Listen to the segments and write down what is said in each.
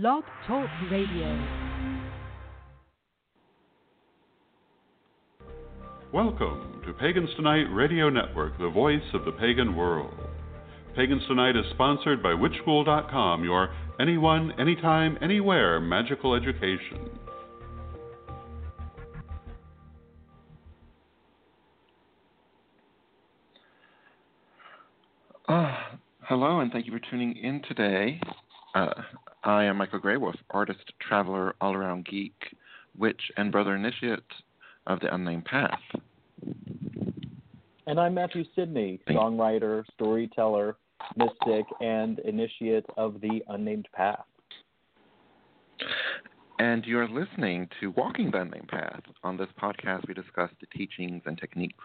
Blog Talk Radio. Welcome to Pagans Tonight Radio Network, the voice of the pagan world. Pagans Tonight is sponsored by WitchSchool.com, your anyone, anytime, anywhere magical education. Uh, hello, and thank you for tuning in today. Uh, I am Michael Greywolf, artist, traveler, all around geek, witch, and brother initiate of the Unnamed Path. And I'm Mathew Sydney, songwriter, storyteller, mystic, and initiate of the Unnamed Path. And you're listening to Walking the Unnamed Path. On this podcast, we discuss the teachings and techniques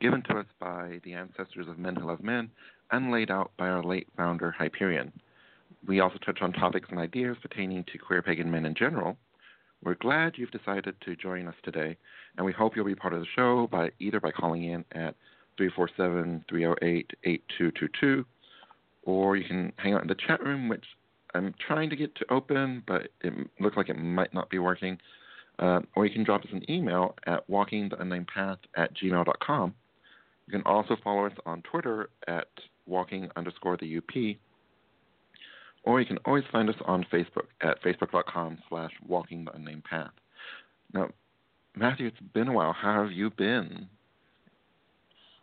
given to us by the ancestors of men who love men and laid out by our late founder, Hyperion. We also touch on topics and ideas pertaining to queer pagan men in general. We're glad you've decided to join us today, and we hope you'll be part of the show by either by calling in at 347-308-8222, or you can hang out in the chat room, which I'm trying to get to open, but it looks like it might not be working. Uh, or you can drop us an email at walkingtheunnamedpath at gmail.com. You can also follow us on Twitter at walking underscore the UP. Or you can always find us on Facebook at facebook.com slash walking the unnamed path. Now, Mathew, it's been a while. How have you been?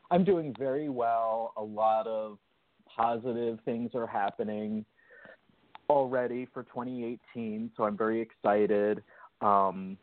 I'm doing very well. A lot of positive things are happening already for 2018, so I'm very excited. Um,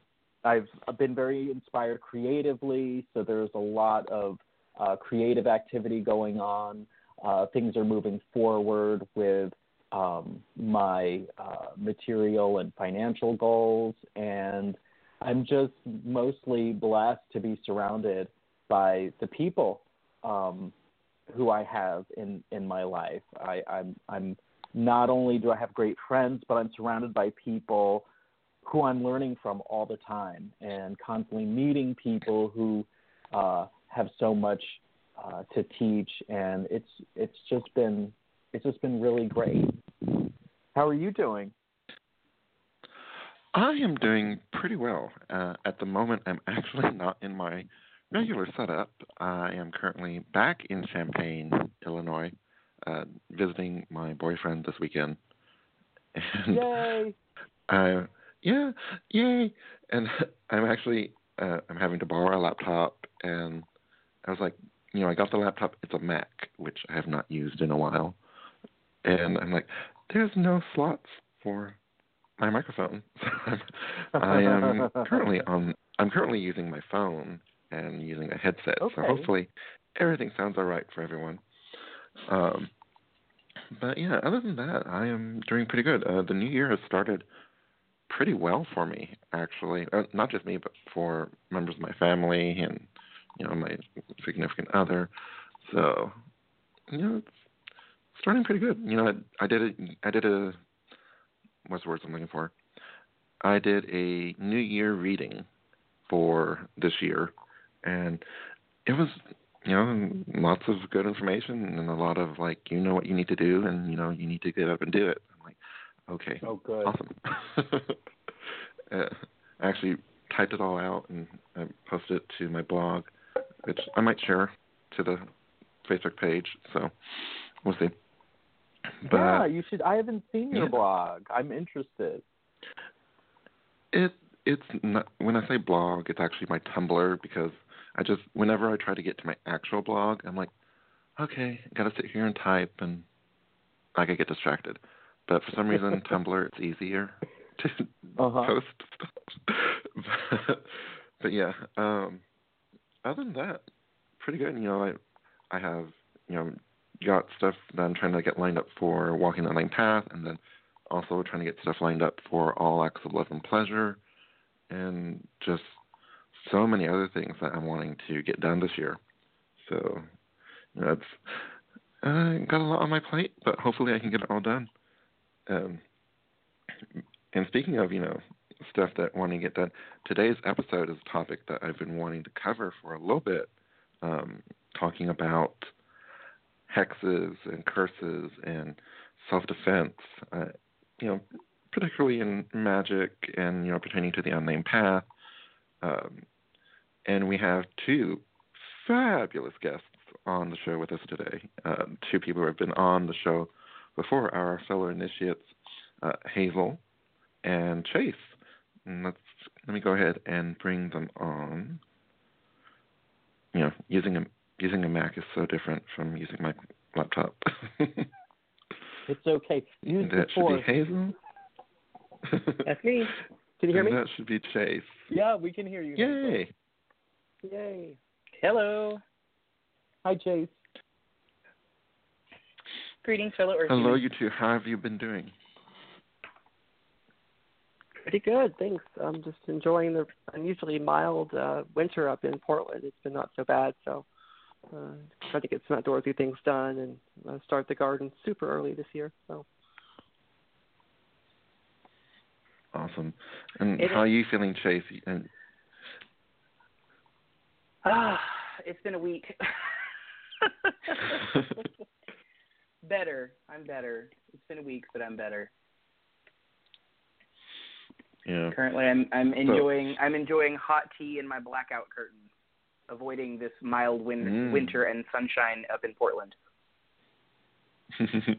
I've been very inspired creatively, so there's a lot of uh, creative activity going on. Uh, things are moving forward with um, my uh, material and financial goals, and I'm just mostly blessed to be surrounded by the people um, who I have in in my life. I, I'm I'm not only do I have great friends, but I'm surrounded by people who I'm learning from all the time, and constantly meeting people who uh, have so much uh, to teach, and it's it's just been it's just been really great. How are you doing? I am doing pretty well. Uh, at the moment, I'm actually not in my regular setup. I am currently back in Champaign, Illinois, uh, visiting my boyfriend this weekend. And Yay! Uh, yeah, yay! And I'm actually uh, I'm having to borrow a laptop, and I was like, you know, I got the laptop. It's a Mac, which I have not used in a while, and I'm like, there's no slots for my microphone. I am currently on. I'm currently using my phone and using a headset, okay. so hopefully everything sounds all right for everyone. Um, but yeah, other than that, I am doing pretty good. Uh, the new year has started pretty well for me, actually. Uh, not just me, but for members of my family and you know my significant other. So, you know, it's starting pretty good. You know, I, I did a, I did a, what's the words I'm looking for? I did a New Year reading for this year, and it was, you know, lots of good information and a lot of like, you know what you need to do, and you know, you need to get up and do it. I'm like, okay, oh, good, awesome. uh, I actually typed it all out and I posted it to my blog, which I might share to the Facebook page. So we'll see. But, yeah, you should. I haven't seen your yeah. blog. I'm interested. It it's not when I say blog, it's actually my Tumblr because I just whenever I try to get to my actual blog, I'm like, okay, I gotta sit here and type, and I could get distracted. But for some reason, Tumblr it's easier to uh-huh. post stuff. but, but yeah, um, other than that, pretty good. You know, I I have you know got stuff that I'm trying to get lined up for walking the unnamed path, and then also trying to get stuff lined up for all acts of love and pleasure, and just so many other things that I'm wanting to get done this year. So, you know, uh, got a lot on my plate, but hopefully I can get it all done. Um, and speaking of, you know, stuff that wanting to get done, today's episode is a topic that I've been wanting to cover for a little bit, um, talking about hexes and curses and self defense. Uh, you know, particularly in magic and you know pertaining to the unnamed path. Um, and we have two fabulous guests on the show with us today. Uh, two people who have been on the show before our fellow initiates, uh, Hazel and Chase. And let's let me go ahead and bring them on. You know, using a using a Mac is so different from using my laptop. it's okay. Use that should be Hazel. That's me. Can you hear and me? That should be Chase. Yeah, we can hear you. Yay! Yay! Hello. Hi, Chase. Greetings, fellow Earth Hello, you two. How have you been doing? Pretty good, thanks. I'm just enjoying the unusually mild uh, winter up in Portland. It's been not so bad, so uh, trying to get some outdoorsy things done and uh, start the garden super early this year. So Awesome. And It how are you feeling, Chase? And Ah, it's been a week. better. I'm better. It's been a week, but I'm better. yeah. Currently, I'm I'm enjoying I'm enjoying hot tea and my blackout curtains, avoiding this mild win- Mm. winter and sunshine up in Portland.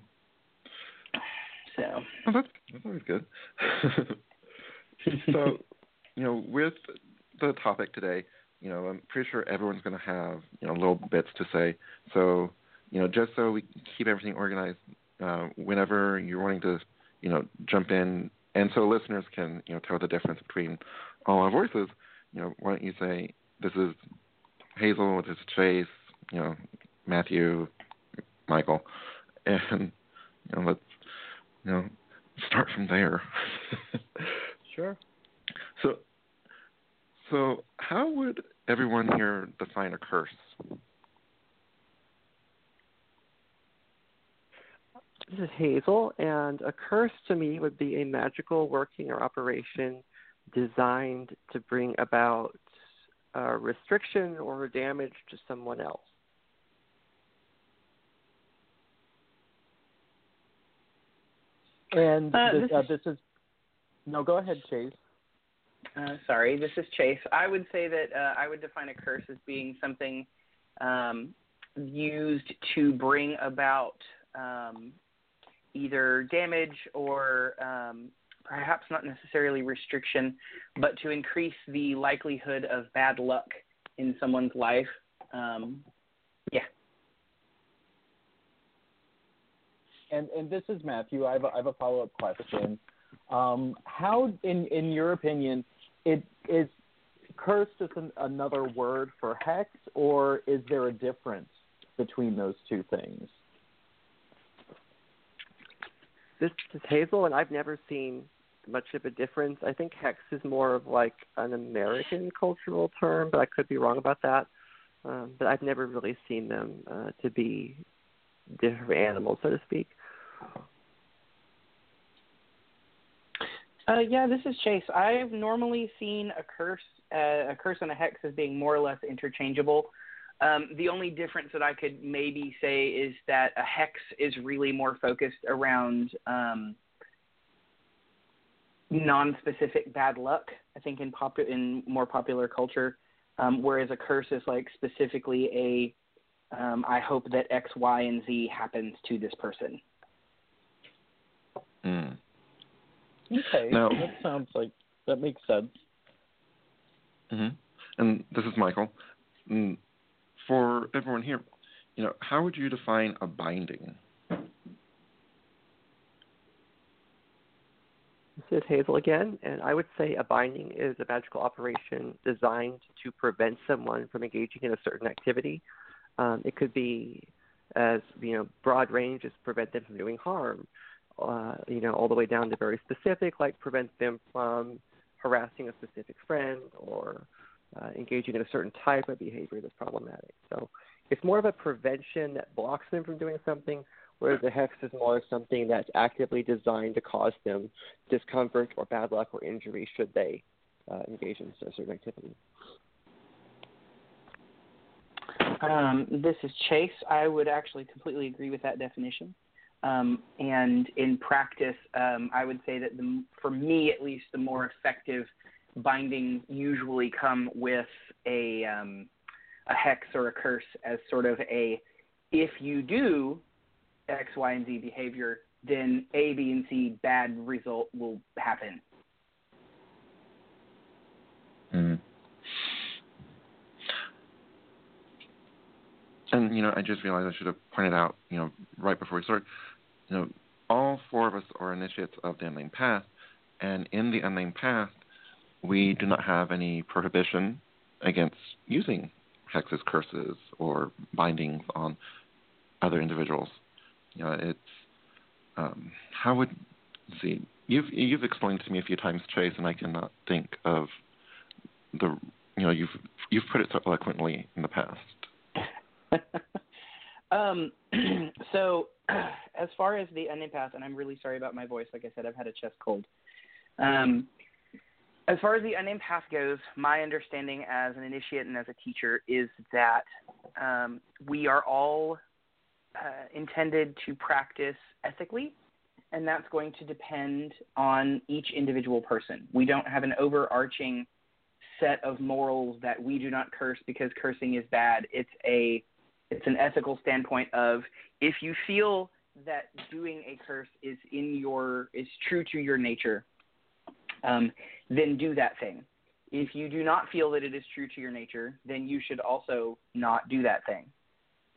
So Oh, that's, that's always good. so, you know, with the topic today, you know, I'm pretty sure everyone's going to have, you know, little bits to say. So, you know, just so we keep everything organized, uh, whenever you're wanting to, you know, jump in, and so listeners can, you know, tell the difference between all our voices, you know, why don't you say, this is Hazel, this is Chase, you know, Mathew, Michael, and, you know, let's, you know, start from there. Sure. So, so how would everyone here define a curse? this is Hazel, and a curse to me would be a magical working or operation designed to bring about uh, restriction or damage to someone else. And Uh, this, this uh, is- this is no. Go ahead, Chase. Uh, sorry, this is Chase. I would say that uh, I would define a curse as being something um, used to bring about um, either damage or um, perhaps not necessarily restriction, but to increase the likelihood of bad luck in someone's life. Um, yeah. And and this is Mathew. I have a, I have a follow up question. Um, how, in in your opinion, it is curse just an, another word for hex, or is there a difference between those two things? This is Hazel, and I've never seen much of a difference. I think hex is more of like an American cultural term, but I could be wrong about that. Um, but I've never really seen them uh, to be different animals, so to speak. Uh, yeah, this is Chase. I've normally seen a curse, uh, a curse and a hex as being more or less interchangeable. Um, the only difference that I could maybe say is that a hex is really more focused around um, non-specific bad luck. I think in popu- in more popular culture, um, whereas a curse is like specifically a um, I hope that X, Y, and Z happens to this person. Mm. Okay, Now- that sounds like that makes sense. hmm And this is Michael. Mm, For everyone here, you know, how would you define a binding? This is Hazel again, and I would say a binding is a magical operation designed to prevent someone from engaging in a certain activity. Um, it could be as you know broad range as prevent them from doing harm, uh, you know, all the way down to very specific, like prevent them from harassing a specific friend or uh, engaging in a certain type of behavior that's problematic. So it's more of a prevention that blocks them from doing something, whereas the hex is more of something that's actively designed to cause them discomfort or bad luck or injury should they uh, engage in a certain activity. Um, this is Chase. I would actually completely agree with that definition. Um, and in practice, um, I would say that the, for me at least, the more effective bindings usually come with a um, a hex or a curse as sort of a if you do X, Y, and Z behavior, then A, B, and C bad result will happen. Mm. And you know, I just realized I should have pointed out, you know, right before we start, you know, all four of us are initiates of the unnamed path, and in the unnamed path, we do not have any prohibition against using hexes, curses, or bindings on other individuals. You know, it's um, how would see you've you've explained to me a few times, Chase, and I cannot think of the you know you've you've put it so eloquently in the past. um, so, as far as the unnamed path, and I'm really sorry about my voice. Like I said, I've had a chest cold. Um, as far as the unnamed path goes, my understanding as an initiate and as a teacher is that um, we are all uh, intended to practice ethically, and that's going to depend on each individual person. We don't have an overarching set of morals that we do not curse because cursing is bad. It's a it's an ethical standpoint of if you feel that doing a curse is in your is true to your nature, um, then do that thing. If you do not feel that it is true to your nature, then you should also not do that thing.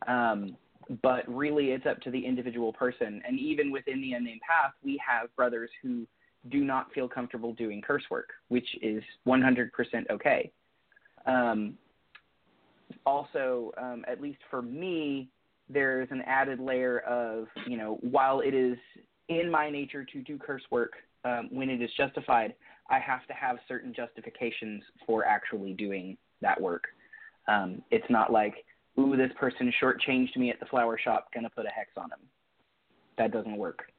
Um, but really, it's up to the individual person. And even within the unnamed path, we have brothers who do not feel comfortable doing curse work, which is 100% okay. Um, also, um, at least for me, there's an added layer of, you know, while it is in my nature to do curse work um, when it is justified, I have to have certain justifications for actually doing that work. Um, it's not like, ooh, this person shortchanged me at the flower shop, gonna put a hex on him. That doesn't work.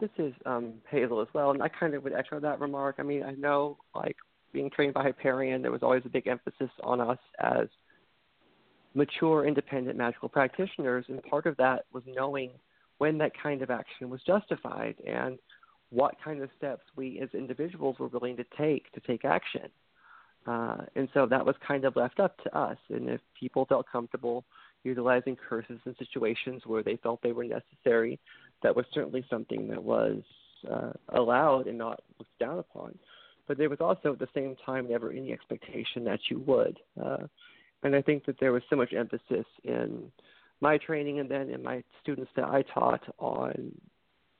This is um, Hazel as well, and I kind of would echo that remark. I mean, I know, like, being trained by Hyperion, there was always a big emphasis on us as mature, independent magical practitioners, and part of that was knowing when that kind of action was justified and what kind of steps we as individuals were willing to take to take action. Uh, and so that was kind of left up to us. And if people felt comfortable utilizing curses in situations where they felt they were necessary, that was certainly something that was uh, allowed and not looked down upon. But there was also at the same time never any expectation that you would. Uh, and I think that there was so much emphasis in my training and then in my students that I taught on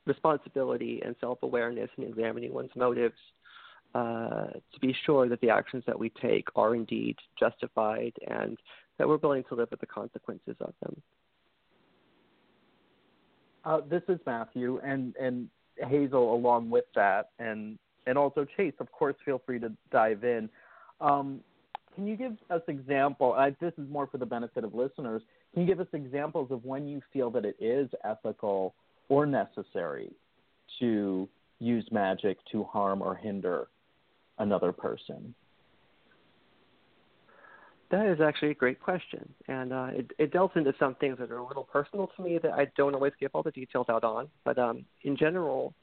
responsibility and self awareness and examining one's motives uh, to be sure that the actions that we take are indeed justified and that we're willing to live with the consequences of them. Uh, this is Mathew, and and Hazel along with that, and and also Chase. Of course, feel free to dive in. Um, can you give us example? Uh, this is more for the benefit of listeners. Can you give us examples of when you feel that it is ethical or necessary to use magic to harm or hinder another person? That is actually a great question, and uh, it, it delves into some things that are a little personal to me that I don't always give all the details out on. But um, in general,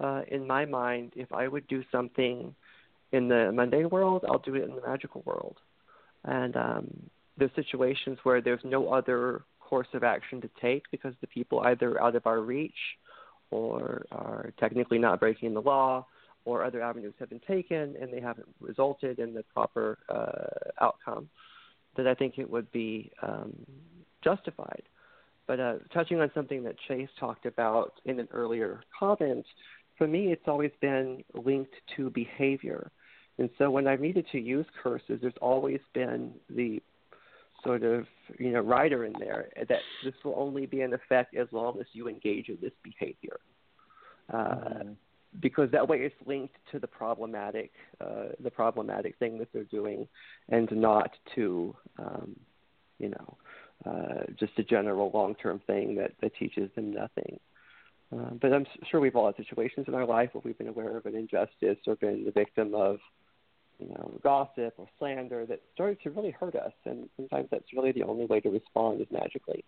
uh, in my mind, if I would do something in the mundane world, I'll do it in the magical world. And um, there's situations where there's no other course of action to take because the people either out of our reach or are technically not breaking the law or other avenues have been taken and they haven't resulted in the proper uh, outcome, that I think it would be um, justified. But uh, touching on something that Chase talked about in an earlier comment, for me, it's always been linked to behavior. And so when I've needed to use curses, there's always been the sort of you know rider in there that this will only be in effect as long as you engage in this behavior. Uh, mm-hmm because that way it's linked to the problematic uh, the problematic thing that they're doing, and not to um, you know uh, just a general long term thing that that teaches them nothing. Uh, but I'm sure we've all had situations in our life where we've been aware of an injustice or been the victim of you know gossip or slander that started to really hurt us, and sometimes that's really the only way to respond is magically.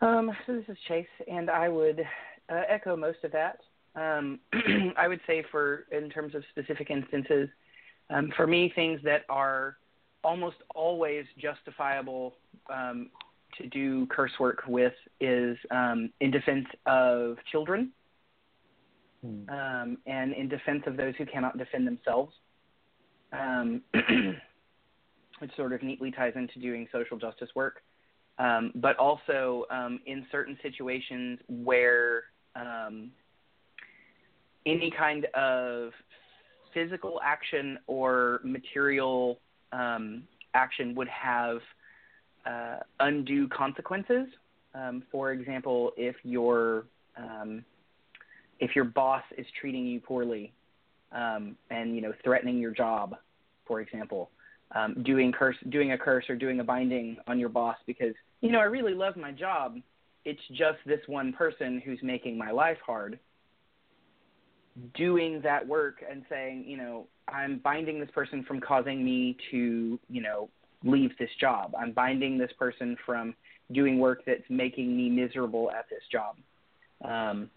Um, so this is Chase, and I would uh, echo most of that. Um, I would say for in terms of specific instances, um, for me, things that are almost always justifiable um, to do curse work with is um, in defense of children Hmm. um, and in defense of those who cannot defend themselves. Um, which sort of neatly ties into doing social justice work, um, but also um, in certain situations where um, any kind of physical action or material um, action would have uh, undue consequences. Um, for example, if your um, if your boss is treating you poorly and you know threatening your job, for example, um, doing curse doing a curse or doing a binding on your boss because you know I really love my job. It's just this one person who's making my life hard. Doing that work and saying, you know, I'm binding this person from causing me to, you know, leave this job. I'm binding this person from doing work that's making me miserable at this job. Um,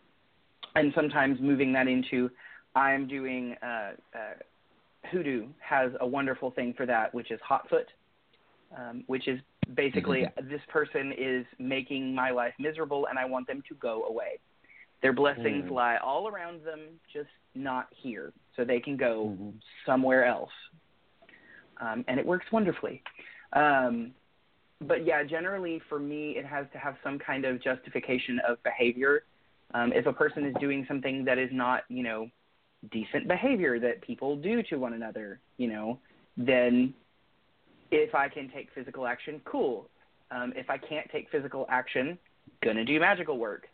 and sometimes moving that into, I'm doing, uh, uh, Hoodoo has a wonderful thing for that, which is Hotfoot, um, which is basically this person is making my life miserable and I want them to go away. Their blessings Mm. lie all around them, just not here, so they can go Mhm. somewhere else. Um, and it works wonderfully. Um, but yeah, generally for me, it has to have some kind of justification of behavior. Um, if a person is doing something that is not, you know, decent behavior that people do to one another, you know, then if I can take physical action, cool. Um, if I can't take physical action, gonna do magical work.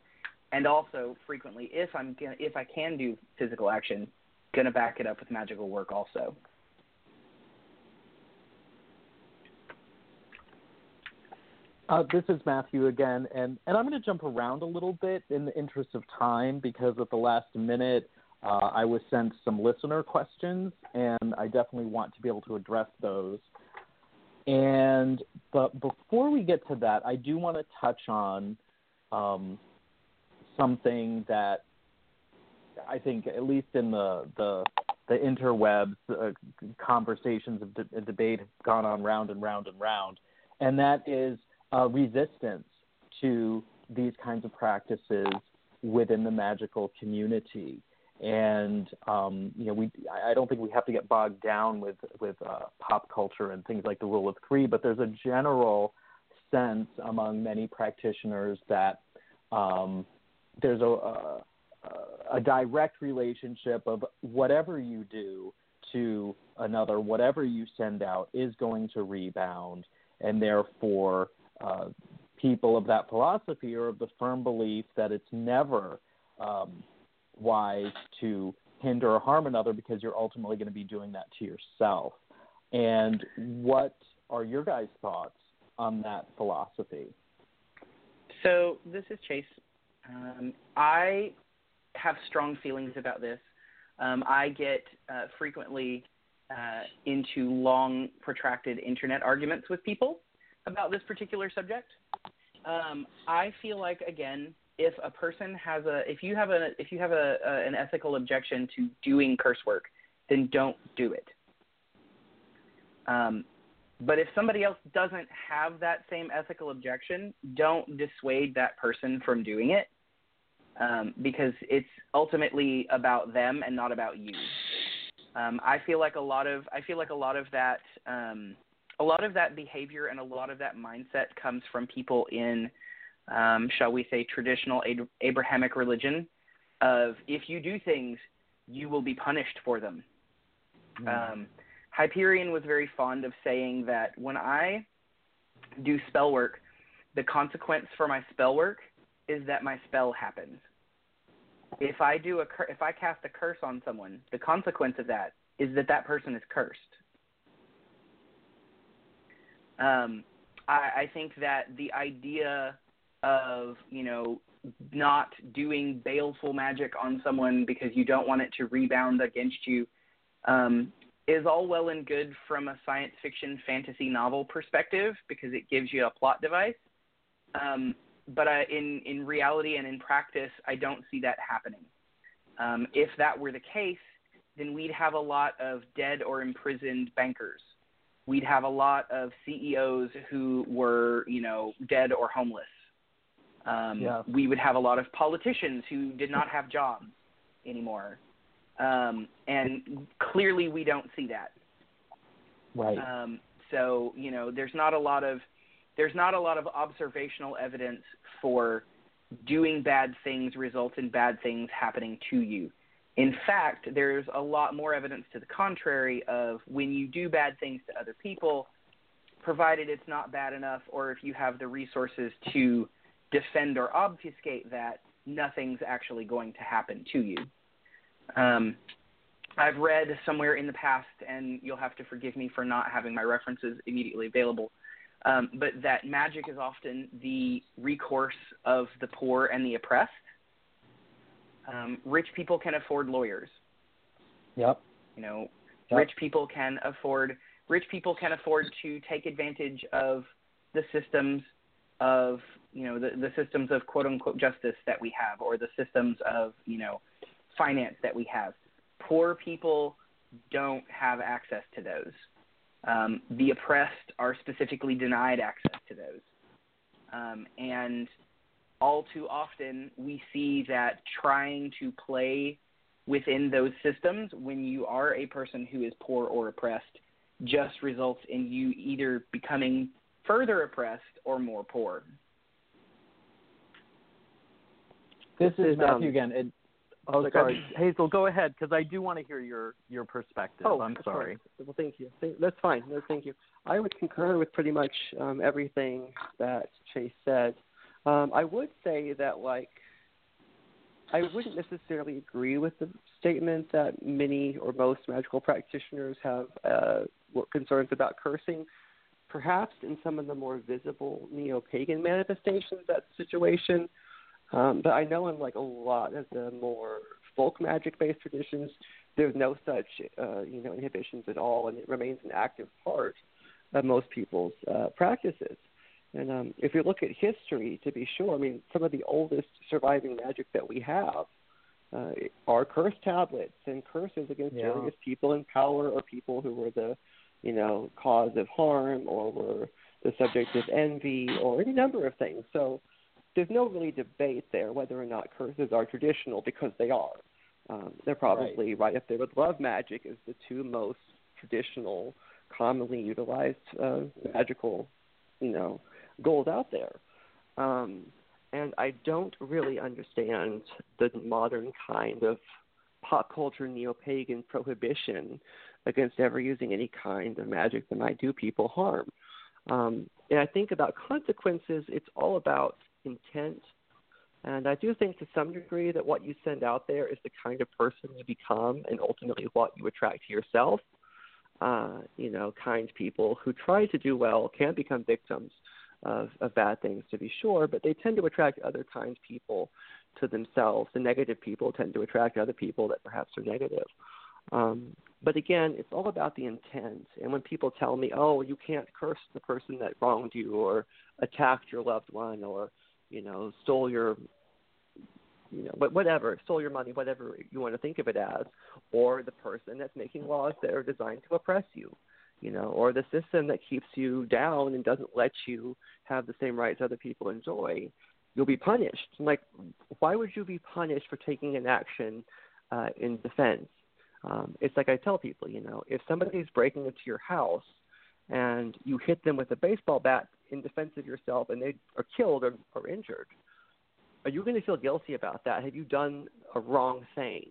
And also, frequently, if I'm gonna, if I can do physical action, gonna back it up with magical work also. Uh, this is Mathew again, and, and I'm going to jump around a little bit in the interest of time because at the last minute uh, I was sent some listener questions, and I definitely want to be able to address those. And but before we get to that, I do want to touch on um, something that I think, at least in the the, the interwebs, uh, conversations of de- debate have gone on round and round and round, and that is uh, resistance to these kinds of practices within the magical community. And um, you know, we I don't think we have to get bogged down with with uh, pop culture and things like the rule of three, but there's a general sense among many practitioners that um, there's a, a a direct relationship of whatever you do to another, whatever you send out is going to rebound, and therefore uh, people of that philosophy are of the firm belief that it's never um, wise to hinder or harm another because you're ultimately going to be doing that to yourself. And what are your guys' thoughts on that philosophy? So this is Chase. Um, I have strong feelings about this. Um, I get uh, frequently uh, into long, protracted internet arguments with people about this particular subject. Um, I feel like again, if a person has a, if you have a, if you have a, a an ethical objection to doing curse work, then don't do it. Um, but if somebody else doesn't have that same ethical objection, don't dissuade that person from doing it um, because it's ultimately about them and not about you. Um, I feel like a lot of I feel like a lot of that um, a lot of that behavior and a lot of that mindset comes from people in, um, shall we say, traditional Ad- Abrahamic religion. Of if you do things, you will be punished for them. Um, Hyperion was very fond of saying that when I do spell work, the consequence for my spell work is that my spell happens. If I do a cur- if I cast a curse on someone, the consequence of that is that that person is cursed. Um, I, I think that the idea of you know not doing baleful magic on someone because you don't want it to rebound against you um, is all well and good from a science fiction fantasy novel perspective because it gives you a plot device. Um, but uh, in in reality and in practice, I don't see that happening. Um, if that were the case, then we'd have a lot of dead or imprisoned bankers. We'd have a lot of CEOs who were, you know, dead or homeless. Um, yeah. We would have a lot of politicians who did not have jobs anymore. Um, and clearly, we don't see that. Right. Um, so you know, there's not a lot of there's not a lot of observational evidence for doing bad things results in bad things happening to you. In fact, there's a lot more evidence to the contrary of when you do bad things to other people, provided it's not bad enough, or if you have the resources to defend or obfuscate that, nothing's actually going to happen to you. Um, I've read somewhere in the past, and you'll have to forgive me for not having my references immediately available, um, but that magic is often the recourse of the poor and the oppressed. Um, rich people can afford lawyers. Yep. You know, yep. rich people can afford rich people can afford to take advantage of the systems of you know the, the systems of quote unquote justice that we have, or the systems of you know finance that we have. Poor people don't have access to those. Um, the oppressed are specifically denied access to those. Um, and all too often, we see that trying to play within those systems when you are a person who is poor or oppressed just results in you either becoming further oppressed or more poor. This, is, Mathew um, again. It, Oh, sorry, Hazel. Go ahead, because I do want to hear your your perspective. Oh, I'm sorry. Well, thank you. That's fine. No, thank you. I would concur with pretty much um, everything that Chase said. Um, I would say that, like, I wouldn't necessarily agree with the statement that many or most magical practitioners have uh, concerns about cursing. Perhaps in some of the more visible neo pagan manifestations, that's the situation. Um, but I know in like a lot of the more folk magic based traditions, there's no such uh, you know inhibitions at all, and it remains an active part of most people's uh, practices. And um, if you look at history, to be sure, I mean some of the oldest surviving magic that we have uh, are curse tablets and curses against yeah. various people in power or people who were the you know cause of harm or were the subject of envy or any number of things. So there's no really debate there whether or not curses are traditional because they are. Um, they're probably right. right up there with love magic as the two most traditional, commonly utilized uh, magical, you know, goals out there. Um, and I don't really understand the modern kind of pop culture neo pagan prohibition against ever using any kind of magic that might do people harm. Um, and I think about consequences, it's all about intent. And I do think to some degree that what you send out there is the kind of person you become and ultimately what you attract to yourself. Uh, you know, kind people who try to do well can become victims of, of bad things to be sure, but they tend to attract other kind people to themselves. The negative people tend to attract other people that perhaps are negative. Um, but again, it's all about the intent. And when people tell me, "Oh, you can't curse the person that wronged you, or attacked your loved one, or you know, stole your, you know, but whatever, stole your money, whatever you want to think of it as, or the person that's making laws that are designed to oppress you, you know, or the system that keeps you down and doesn't let you have the same rights other people enjoy, you'll be punished. Like, why would you be punished for taking an action uh, in defense? Um, it's like I tell people, you know, if somebody's breaking into your house and you hit them with a baseball bat in defense of yourself and they are killed or, or injured, are you going to feel guilty about that? Have you done a wrong thing?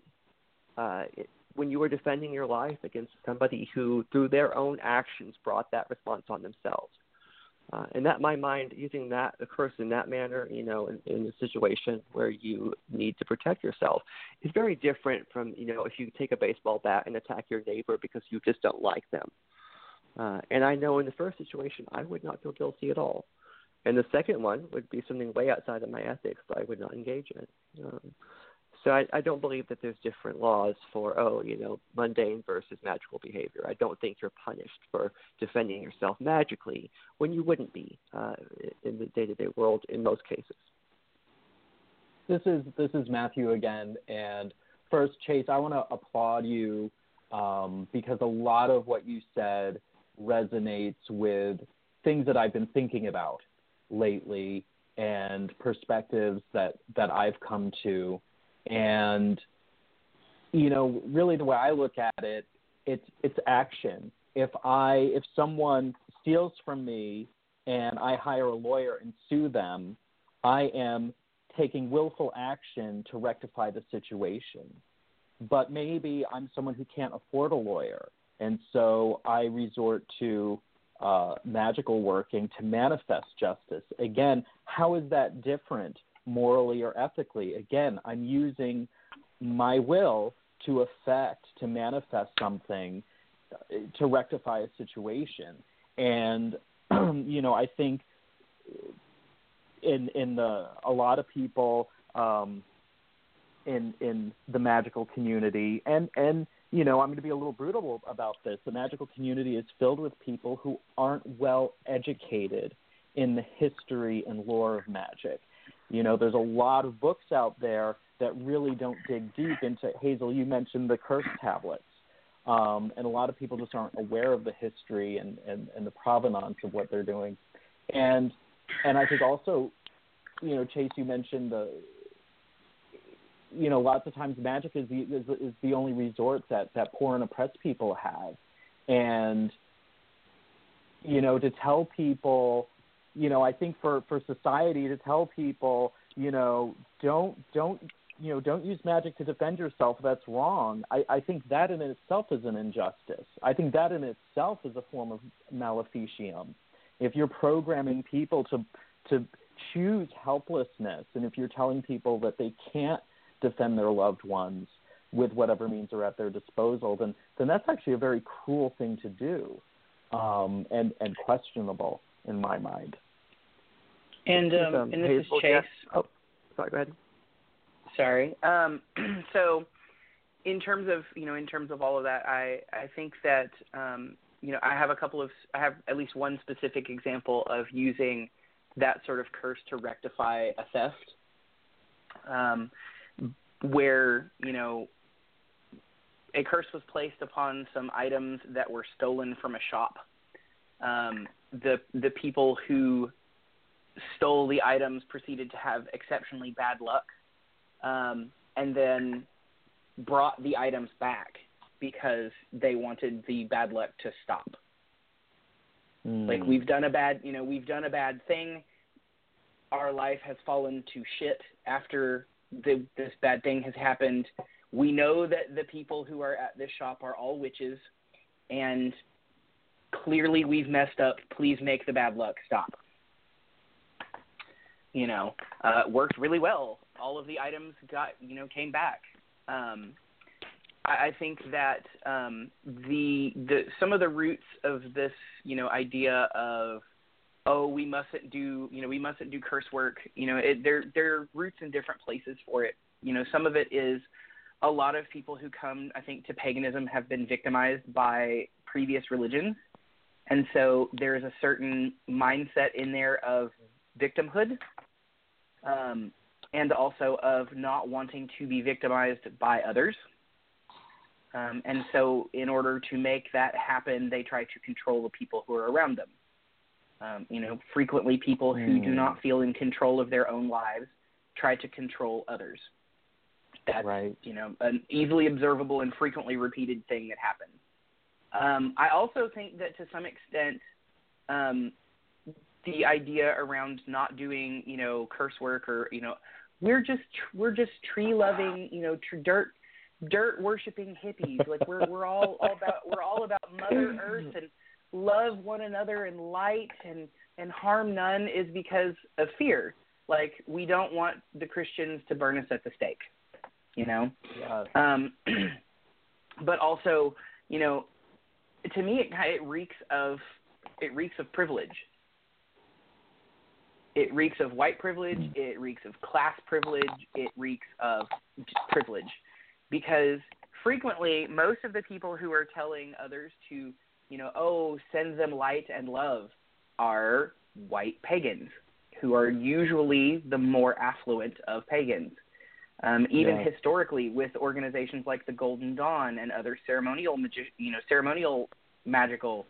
Uh, it, when you were defending your life against somebody who, through their own actions, brought that response on themselves. Uh, and that, my mind, using that a curse in that manner, you know, in, in a situation where you need to protect yourself, is very different from, you know, if you take a baseball bat and attack your neighbor because you just don't like them. And I know in the first situation, I would not feel guilty at all. And the second one would be something way outside of my ethics that I would not engage in. Um, so I, I don't believe that there's different laws for, oh, you know, mundane versus magical behavior. I don't think you're punished for defending yourself magically when you wouldn't be uh, in the day to day world in most cases. this is this is Mathew again. And first, Chase, I want to applaud you um, because a lot of what you said resonates with things that I've been thinking about lately and perspectives that that I've come to. And you know, really the way I look at it, it's it's action. If I if someone steals from me and I hire a lawyer and sue them, I am taking willful action to rectify the situation. But maybe I'm someone who can't afford a lawyer, and so I resort to uh, magical working to manifest justice. Again, how is that different morally or ethically? Again, I'm using my will to affect, to manifest something, uh, to rectify a situation. And you know, I think in in the a lot of people um, in in the magical community, and and you know, I'm going to be a little brutal about this. The magical community is filled with people who aren't well educated in the history and lore of magic. You know, there's a lot of books out there that really don't dig deep into Hazel. You mentioned the curse tablets. Um, and a lot of people just aren't aware of the history and, and, and the provenance of what they're doing. And and I think also, you know, Chase, you mentioned the, you know, lots of times magic is the is, is the only resort that that poor and oppressed people have, and you know, to tell people, you know, I think for for society to tell people, you know, don't don't you know, don't use magic to defend yourself. That's wrong. I, I think that in itself is an injustice. I think that in itself is a form of maleficium. If you're programming people to to choose helplessness, and if you're telling people that they can't defend their loved ones with whatever means are at their disposal, then then that's actually a very cruel thing to do, um, and and questionable in my mind. And um, and this is Chase. Oh, sorry. Go ahead sorry. Um, so, in terms of you know, in terms of all of that, I I think that um, you know I have a couple of I have at least one specific example of using that sort of curse to rectify a theft, um, where you know a curse was placed upon some items that were stolen from a shop. Um, the the people who stole the items proceeded to have exceptionally bad luck um, and then brought the items back because they wanted the bad luck to stop. Mm. Like we've done a bad, you know, we've done a bad thing. Our life has fallen to shit after the, this bad thing has happened. We know that the people who are at this shop are all witches, and clearly we've messed up. Please make the bad luck stop. You know, uh, worked really well all of the items got you know came back. Um, I, I think that um, the the some of the roots of this you know idea of oh we mustn't do you know we mustn't do curse work you know it, there there are roots in different places for it. You know some of it is a lot of people who come I think to paganism have been victimized by previous religions. And so there's a certain mindset in there of victimhood um, and also of not wanting to be victimized by others. Um, and so, in order to make that happen, they try to control the people who are around them. Um, you know, frequently people who mm. do not feel in control of their own lives try to control others. That's right. you know an easily observable and frequently repeated thing that happens. Um, I also think that to some extent, um, the idea around not doing you know curse work or you know we're just we're just tree loving, you know, tr- dirt dirt worshiping hippies. Like we're we're all, all about we're all about Mother Earth and love one another and light and and harm none is because of fear. Like we don't want the Christians to burn us at the stake, you know. Yeah. Um, but also, you know, to me it it reeks of it reeks of privilege it reeks of white privilege. It reeks of class privilege. It reeks of privilege, because frequently most of the people who are telling others to, you know, oh, send them light and love, are white pagans who are usually the more affluent of pagans. Um, even Yeah. historically, with organizations like the Golden Dawn and other ceremonial, magi- you know, ceremonial magical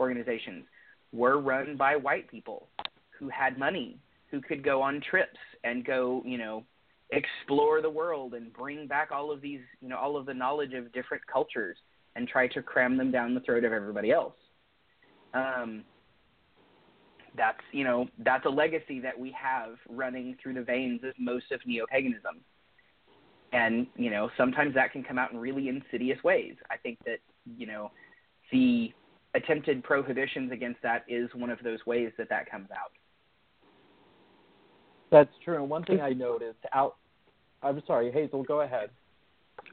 organizations, were run by white people who had money, who could go on trips and go, you know, explore the world and bring back all of these, you know, all of the knowledge of different cultures and try to cram them down the throat of everybody else. Um, that's you know that's a legacy that we have running through the veins of most of neo-paganism and you know sometimes that can come out in really insidious ways i think that you know the attempted prohibitions against that is one of those ways that that comes out That's true. And one thing I noticed out. I'm sorry, Hazel. Go ahead.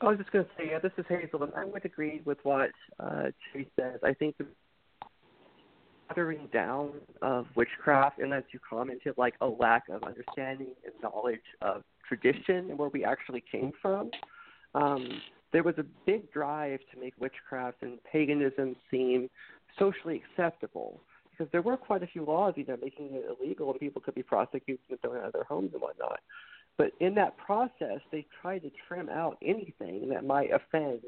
I was just going to say, yeah, this is Hazel, and I would agree with what uh, Chase says. I think the watering down of witchcraft, and as you commented, like a lack of understanding and knowledge of tradition and where we actually came from. Um, there was a big drive to make witchcraft and paganism seem socially acceptable because there were quite a few laws, you know, making it illegal and people could be prosecuted and thrown out of their homes and whatnot. But in that process, they tried to trim out anything that might offend,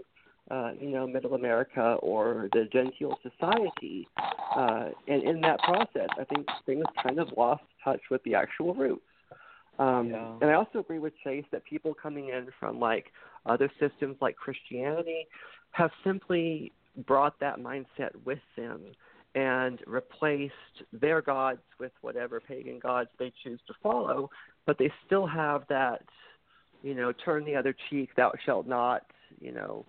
uh, you know, Middle America or the genteel society. Uh, and in that process, I think things kind of lost touch with the actual roots. Um, Yeah. And I also agree with Chase that people coming in from like other systems like Christianity have simply brought that mindset with them and replaced their gods with whatever pagan gods they choose to follow, but they still have that, you know, turn the other cheek, thou shalt not, you know,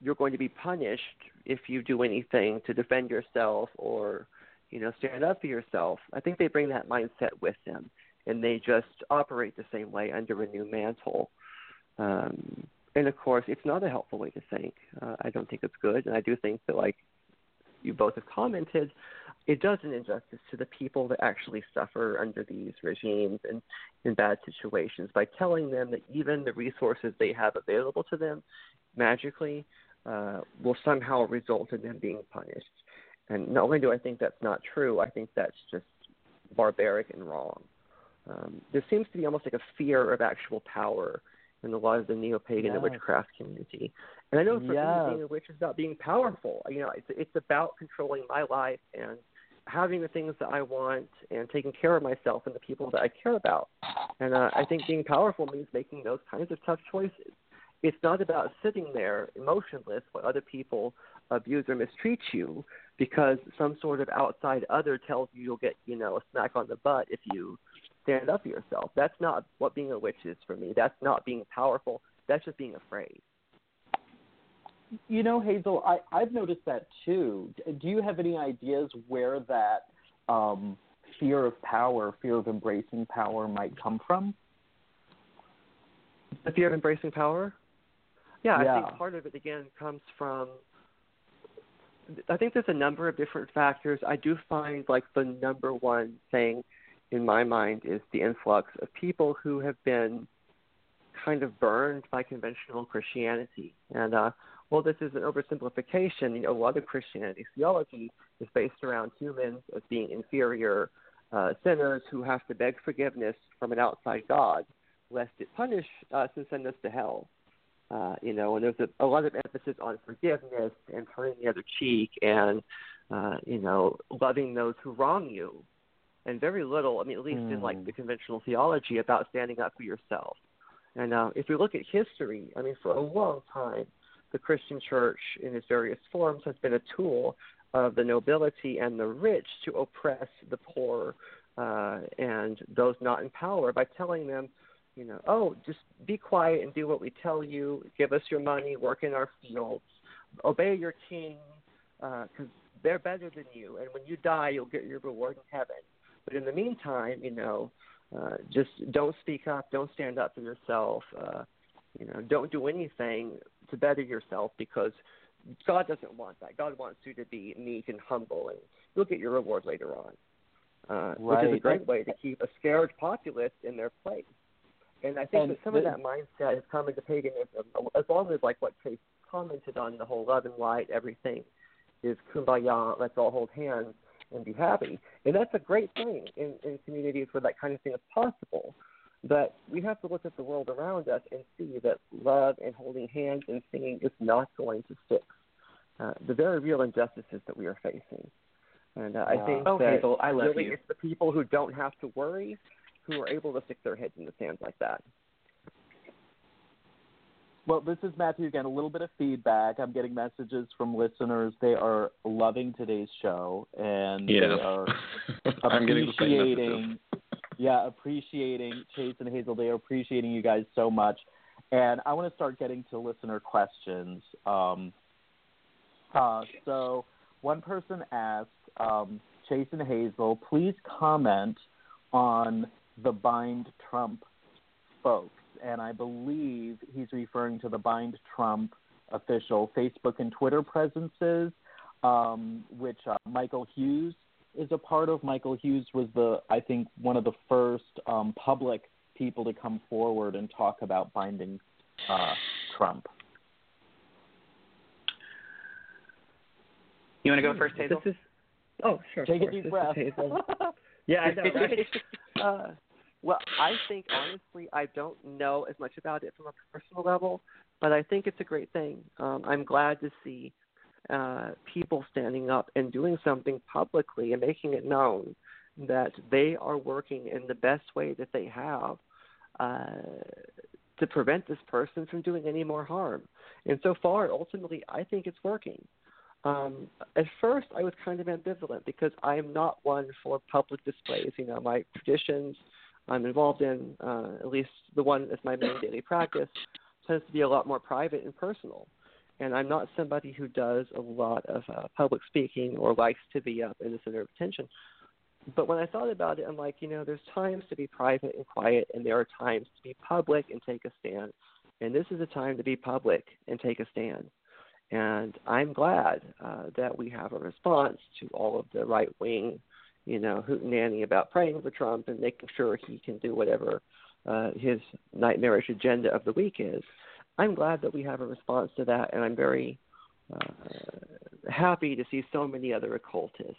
you're going to be punished if you do anything to defend yourself or, you know, stand up for yourself. I think they bring that mindset with them and they just operate the same way under a new mantle. Um, and of course, it's not a helpful way to think. Uh, I don't think it's good, and I do think that, like you both have commented, it does an injustice to the people that actually suffer under these regimes and in bad situations by telling them that even the resources they have available to them magically uh, will somehow result in them being punished. And not only do I think that's not true, I think that's just barbaric and wrong. Um, there seems to be almost like a fear of actual power in a lot of the neo-pagan and Yes. witchcraft community. And I know for Yes. me, being a witch is about being powerful. You know, it's it's about controlling my life and having the things that I want and taking care of myself and the people that I care about. And uh, I think being powerful means making those kinds of tough choices. It's not about sitting there emotionless while other people abuse or mistreat you because some sort of outside other tells you you'll get, you know, a smack on the butt if you stand up for yourself. That's not what being a witch is for me. That's not being powerful. That's just being afraid. You know, Hazel, I, I've noticed that too. Do you have any ideas where that um, fear of power, fear of embracing power might come from? The fear of embracing power? Yeah, I think part of it again comes from I think there's a number of different factors. I do find like the number one thing in my mind is the influx of people who have been kind of burned by conventional Christianity. And uh well this is an oversimplification, you know, a lot of Christianity theology is based around humans as being inferior uh, sinners who have to beg forgiveness from an outside God lest it punish us and send us to hell. Uh, you know, and there's a, a lot of emphasis on forgiveness and turning the other cheek and, uh, you know, loving those who wrong you. And very little, I mean, at least in like Mm. the conventional theology about standing up for yourself. And uh, if we look at history, I mean, for a long time, the Christian church in its various forms has been a tool of the nobility and the rich to oppress the poor uh, and those not in power by telling them, you know, oh, just be quiet and do what we tell you. Give us your money, work in our fields, obey your king, because they're better than you. And when you die, you'll get your reward in heaven. But in the meantime, you know, uh, just don't speak up, don't stand up for yourself. Uh, you know, don't do anything to better yourself because God doesn't want that. God wants you to be meek and humble, and you'll get your reward later on. Uh, Which is a great way to keep a scared populace in their place. And I think And that some of that mindset has come into paganism, as long as like what Chase commented on the whole love and light, everything is kumbaya, let's all hold hands. and be happy. And that's a great thing in, in communities where that kind of thing is possible. But we have to look at the world around us and see that love and holding hands and singing is not going to fix uh, the very real injustices that we are facing. And uh, I think oh, that Hazel, I love really you. it's the people who don't have to worry who are able to stick their heads in the sand like that. Well, this is Mathew again. A little bit of feedback. I'm getting messages from listeners. They are loving today's show, and Yes. they are I'm getting the same appreciating. Yeah, appreciating Chase and Hazel. They are appreciating you guys so much, and I want to start getting to listener questions. Um, uh, so, one person asked um, Chase and Hazel, please comment on the Bind Trump folks and I believe he's referring to the Bind Trump official Facebook and Twitter presences, um, which uh, Michael Hughes is a part of. Michael Hughes was the, I think, one of the first um, public people to come forward and talk about binding uh, Trump. You want to go first, Hazel? This is oh sure. of Take a course. deep This breath. yeah, I know, right? uh, well, I think honestly, I don't know as much about it from a personal level, but I think it's a great thing. Um, I'm glad to see uh, people standing up and doing something publicly and making it known that they are working in the best way that they have uh, to prevent this person from doing any more harm. And so far, ultimately, I think it's working. Um, at first, I was kind of ambivalent because I am not one for public displays. You know, my traditions I'm involved in, uh, at least the one that's my main daily practice, tends to be a lot more private and personal. And I'm not somebody who does a lot of uh, public speaking or likes to be up in the center of attention. But when I thought about it, I'm like, you know, there's times to be private and quiet, and there are times to be public and take a stand. And this is a time to be public and take a stand. And I'm glad uh, that we have a response to all of the right wing, you know, hootenanny about praying for Trump and making sure he can do whatever uh, his nightmarish agenda of the week is. I'm glad that we have a response to that, and I'm very uh, happy to see so many other occultists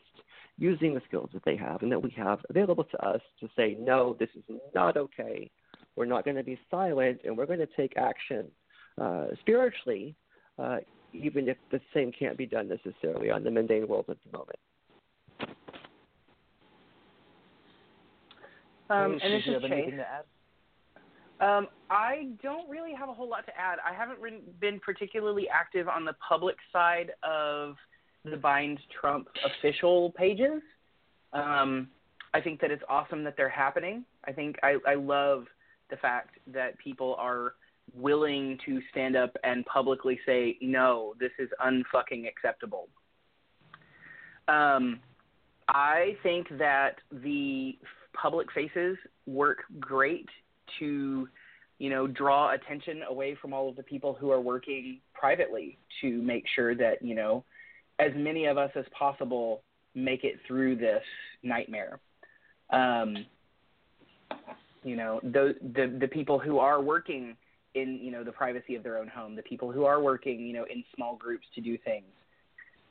using the skills that they have and that we have available to us to say, no, this is not okay. We're not going to be silent, and we're going to take action uh, spiritually, uh, even if the same can't be done necessarily on the mundane world at the moment. Um, and this do you is have Chase. Um, I don't really have a whole lot to add. I haven't been particularly active on the public side of the Bind Trump official pages. Um, I think that it's awesome that they're happening. I think I, I love the fact that people are willing to stand up and publicly say, no, this is unfucking acceptable. Um, I think that the public faces work great to, you know, draw attention away from all of the people who are working privately to make sure that, you know, as many of us as possible make it through this nightmare. Um, you know, the, the the people who are working in, you know, the privacy of their own home, the people who are working, you know, in small groups to do things.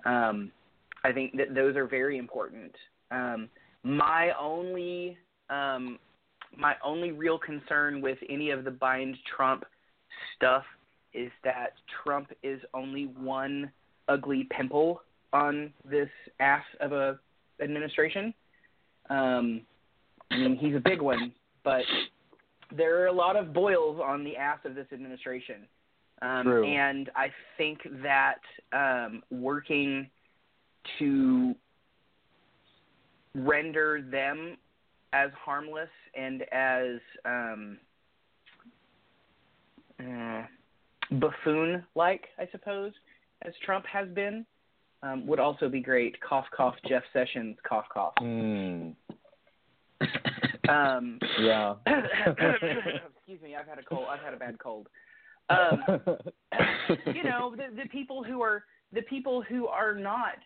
Um, I think that those are very important. Um, my only um, my only real concern with any of the bind Trump stuff is that Trump is only one ugly pimple on this ass of a administration. Um, I mean, he's a big one, but there are a lot of boils on the ass of this administration. Um, True. and I think that um, working to render them as harmless and as um, uh, buffoon like, I suppose, as Trump has been, um, would also be great. Cough, cough, Jeff Sessions, cough, cough. Mm, Um, yeah. excuse me, I've had a cold. I've had a bad cold. Um, you know, the, the people who are the people who are not,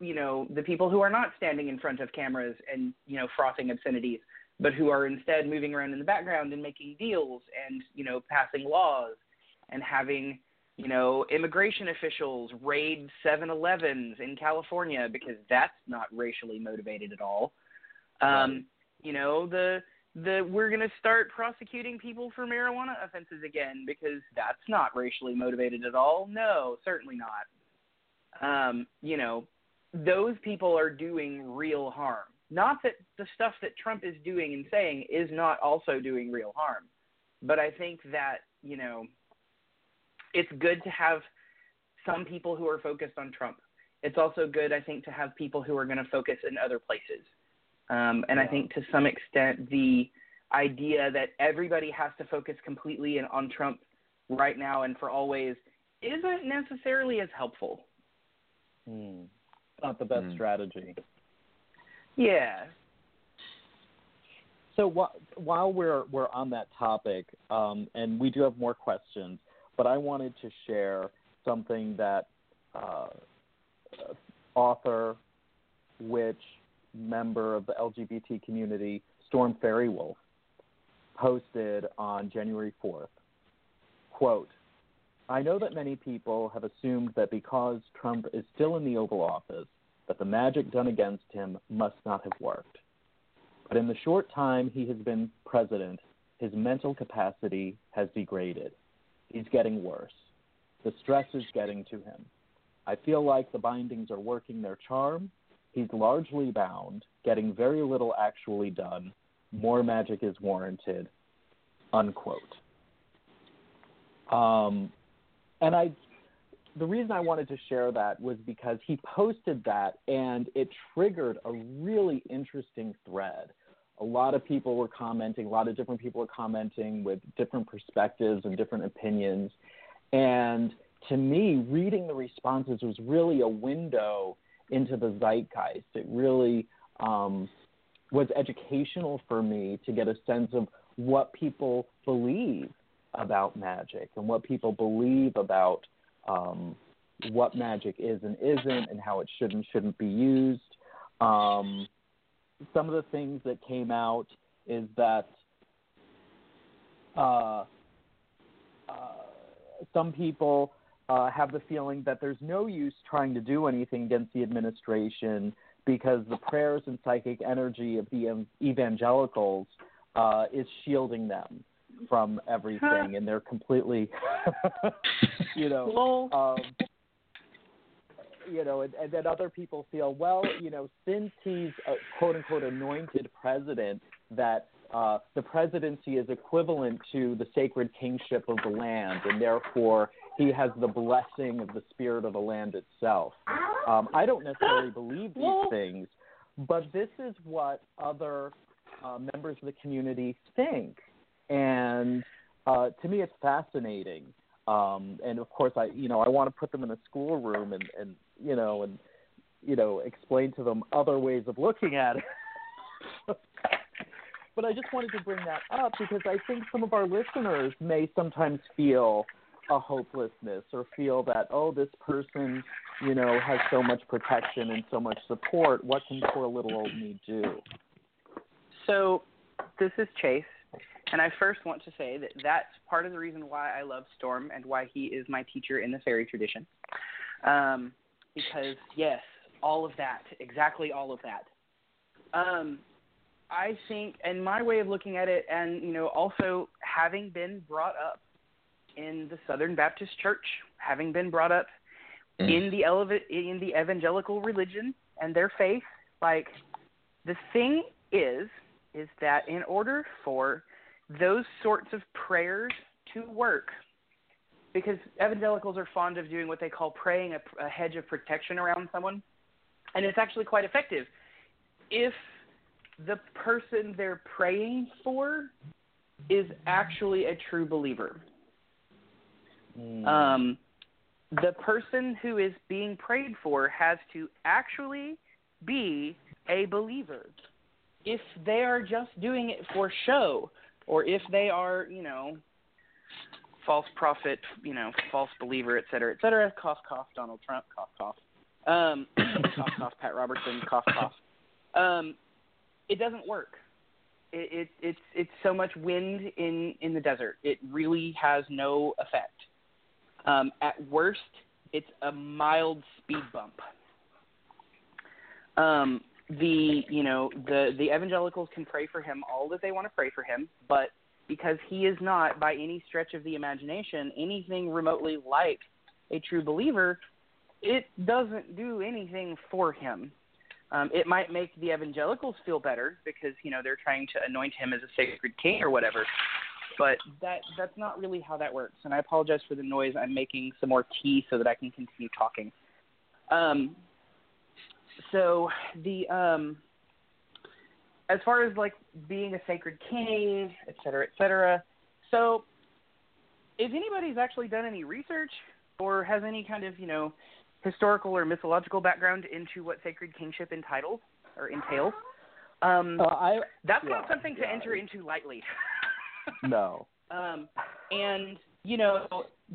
you know, the people who are not standing in front of cameras and you know frothing obscenities, but who are instead moving around in the background and making deals and you know passing laws and having you know, immigration officials raid 7-Elevens in California because that's not racially motivated at all. Um. You know, the the we're going to start prosecuting people for marijuana offenses again because that's not racially motivated at all. No, certainly not. Um, you know, those people are doing real harm. Not that the stuff that Trump is doing and saying is not also doing real harm, but I think that, you know, it's good to have some people who are focused on Trump. It's also good, I think, to have people who are going to focus in other places. Um, and I think to some extent, the idea that everybody has to focus completely on Trump right now and for always isn't necessarily as helpful. Hmm. Not the best Hmm. strategy. Yeah. So wh- while we're we're on that topic, um, and we do have more questions, but I wanted to share something that uh, author, witch member of the LGBT community, Storm Faerywolf, posted on January 4th. Quote, I know that many people have assumed that because Trump is still in the Oval Office, that the magic done against him must not have worked. But in the short time he has been president, his mental capacity has degraded. He's getting worse. The stress is getting to him. I feel like the bindings are working their charm. He's largely bound, getting very little actually done. More magic is warranted. Unquote. Um, and I, the reason I wanted to share that was because he posted that and it triggered a really interesting thread. A lot of people were commenting, a lot of different people were commenting with different perspectives and different opinions. And to me, reading the responses was really a window into the zeitgeist. It really um, was educational for me to get a sense of what people believe about magic and what people believe about um, what magic is and isn't and how it should and shouldn't be used. Um, some of the things that came out is that uh, uh, some people uh, have the feeling that there's no use trying to do anything against the administration because the prayers and psychic energy of the ev- evangelicals uh, is shielding them from everything, and they're completely, you know, um, you know, and, and then other people feel, well, you know, since he's a quote unquote anointed president, that uh, the presidency is equivalent to the sacred kingship of the land, and therefore he has the blessing of the spirit of the land itself. Um, I don't necessarily believe these things, but this is what other uh, members of the community think, and uh, to me, it's fascinating. Um, and of course, I you know I want to put them in a schoolroom and and you know and you know explain to them other ways of looking at it. but I just wanted to bring that up because I think some of our listeners may sometimes feel a hopelessness or feel that oh this person you know has so much protection and so much support what can poor little old me do So, this is Chase, and I first want to say that that's part of the reason why I love Storm and why he is my teacher in the fairy tradition. Um, because yes, all of that, exactly all of that. Um, I think, and my way of looking at it, and you know, also having been brought up in the Southern Baptist Church, having been brought up in the eleva- in the evangelical religion and their faith, like the thing is is that in order for those sorts of prayers to work, because evangelicals are fond of doing what they call praying a, a hedge of protection around someone, and it's actually quite effective. If the person they're praying for is actually a true believer, um, the person who is being prayed for has to actually be a believer. If they are just doing it for show, or if they are, you know, false prophet, you know, false believer, et cetera, et cetera, cough, cough, Donald Trump, cough, cough, um, cough, cough, Pat Robertson, cough, cough. Um, it doesn't work. It, it, it's it's so much wind in in the desert. It really has no effect. Um, at worst, it's a mild speed bump. Um, the you know the the evangelicals can pray for him all that they want to pray for him, but because he is not by any stretch of the imagination anything remotely like a true believer, it doesn't do anything for him. Um, it might make the evangelicals feel better because you know they're trying to anoint him as a sacred king or whatever, but that that's not really how that works. And I apologize for the noise. I'm making some more tea so that I can continue talking. Um, so the um, as far as like being a sacred king, et cetera, et cetera. So, if anybody's actually done any research or has any kind of you know historical or mythological background into what sacred kingship entitles or entails, um, Uh, I that's yeah, not something to yeah. enter into lightly. no. um, and you know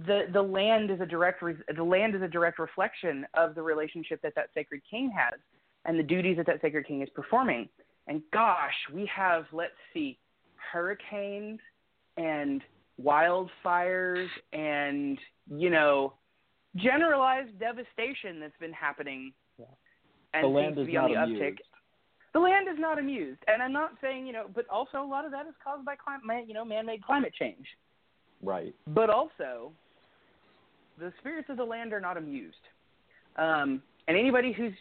the the land is a direct re- the land is a direct reflection of the relationship that that sacred king has and the duties that that sacred king is performing. And gosh, we have let's see, hurricanes and wildfires and you know generalized devastation that's been happening Yeah. and the land is be on not the amused. uptick the land is not amused, and I'm not saying you know, but also a lot of that is caused by climate, you know, man-made climate change. Right. But also, the spirits of the land are not amused, um, and anybody who's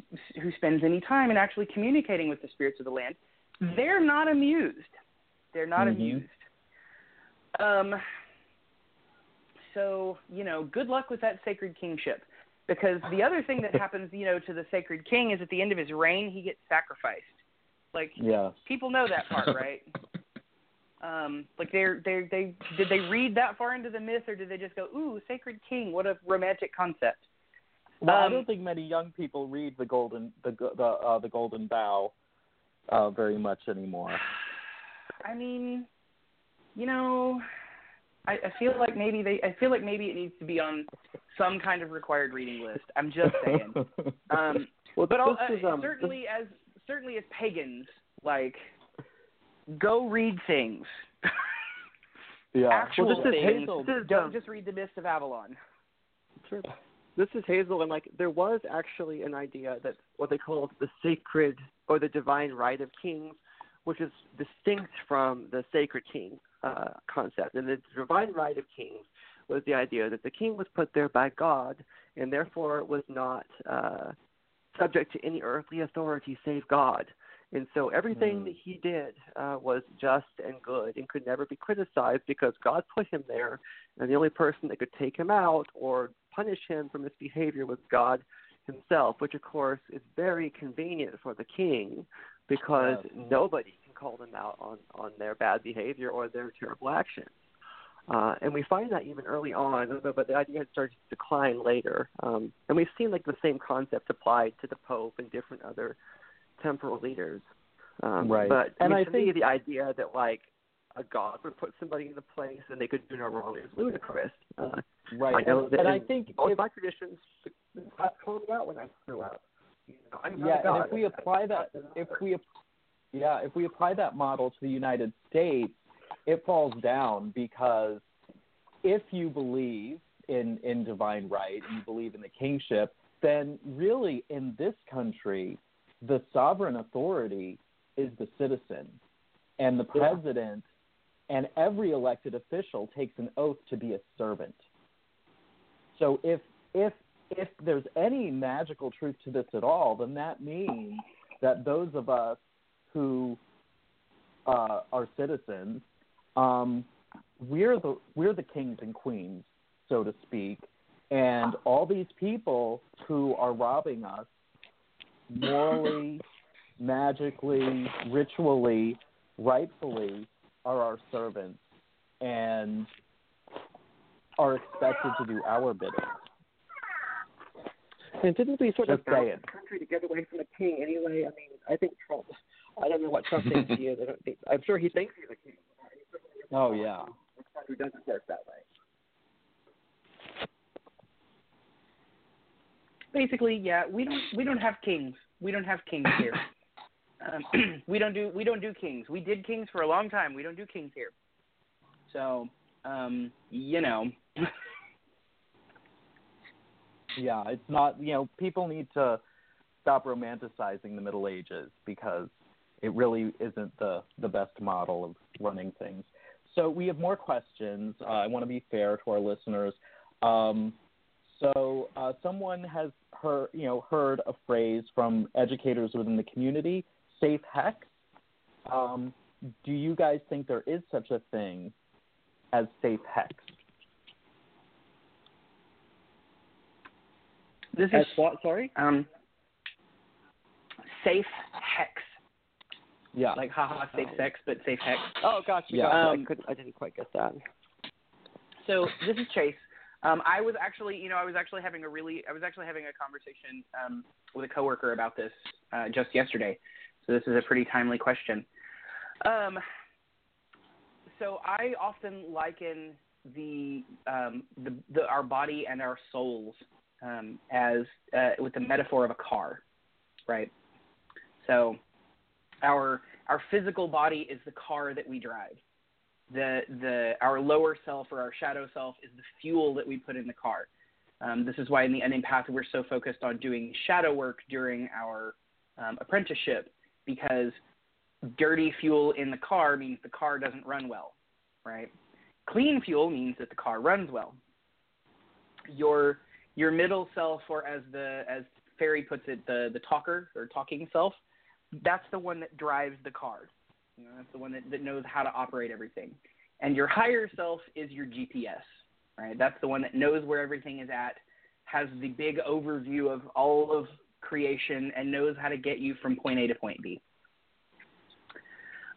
who spends any time in actually communicating with the spirits of the land, they're not amused. They're not Mhm. amused. Um. So you know, good luck with that sacred kingship. Because the other thing that happens, you know, to the sacred king is at the end of his reign, he gets sacrificed. Like Yeah. people know that part, right? um, like they're they they did they read that far into the myth, or did they just go, "Ooh, sacred king, what a romantic concept"? Well, I Um, don't think many young people read the golden the go- the uh, the golden bough uh, very much anymore. I mean, you know, I, I feel like maybe they I feel like maybe it needs to be on some kind of required reading list. I'm just saying. Um, Well, but all, this is, uh, um, certainly as certainly as pagans, like go read things. yeah. Actual Well, this is. Hazel. This is, Don't um, just read the Mist of Avalon. Sure. This is Hazel, and like there was actually an idea that what they called the sacred or the divine right of kings, which is distinct from the sacred king uh, concept. And the divine right of kings was the idea that the king was put there by God, and therefore was not uh, subject to any earthly authority save God. And so everything Hmm. that he did uh, was just and good and could never be criticized because God put him there, and the only person that could take him out or punish him for misbehavior was God himself, which of course is very convenient for the king because Yes. nobody can call them out on, on their bad behavior or their terrible actions. Uh, and we find that even early on, but, but the idea had started to decline later. Um, and we've seen like the same concept applied to the Pope and different other temporal leaders. Um, Right. But And I, mean, I to me, the idea that like a god would put somebody in the place and they could do no wrong is ludicrous. Uh, Right. I know that and I think both if, my traditions, I called me out when I screw up. You know, I'm yeah, and god. if we apply that, if we, yeah, if we apply that model to the United States, it falls down because if you believe in in divine right and you believe in the kingship, then really in this country, the sovereign authority is the citizen, and the Yeah. president and every elected official takes an oath to be a servant. So if if if there's any magical truth to this at all, then that means that those of us who uh, are citizens, um, we're the we're the kings and queens, so to speak, and all these people who are robbing us morally, magically, ritually, rightfully are our servants and are expected to do our bidding. And didn't we sort of Just bounce saying. the country to get away from the king anyway? I mean, I think Trump. I don't know what Trump thinks he is. I don't think. I'm sure he thinks he's a king. Oh yeah. The country doesn't work that way. Basically, yeah, we don't we don't have kings. We don't have kings here. Um, we don't do we don't do kings. We did kings for a long time. We don't do kings here. So, um, you know, Yeah, it's not. You know, people need to stop romanticizing the Middle Ages because it really isn't the the best model of running things. So we have more questions. Uh, I want to be fair to our listeners. Um, so uh, someone has heard, you know, heard a phrase from educators within the community, safe hex. Um, do you guys think there is such a thing as safe hex? This As is what? Sorry. um, safe hex, Yeah. like haha safe Oh. sex, but safe hex. Oh, gotcha. Yeah. gotcha. Um, I couldn't. I didn't quite get that. So this is Chase. Um, I was actually, you know, I was actually having a really, I was actually having a conversation um, with a coworker about this uh, just yesterday. So this is a pretty timely question. Um, so I often liken the, um, the, the our body and our souls um, as uh, with the metaphor of a car, right? So our our physical body is the car that we drive the the our lower self or our shadow self is the fuel that we put in the car. Um, this is why in the unnamed path we're so focused on doing shadow work during our um, apprenticeship because dirty fuel in the car means the car doesn't run well, right? Clean fuel means that the car runs well. Your your middle self, or as the as Feri puts it, the the talker or talking self, that's the one that drives the car. You know, that's the one that, that knows how to operate everything. And your higher self is your GPS, right? That's the one that knows where everything is at, has the big overview of all of creation, and knows how to get you from point A to point B.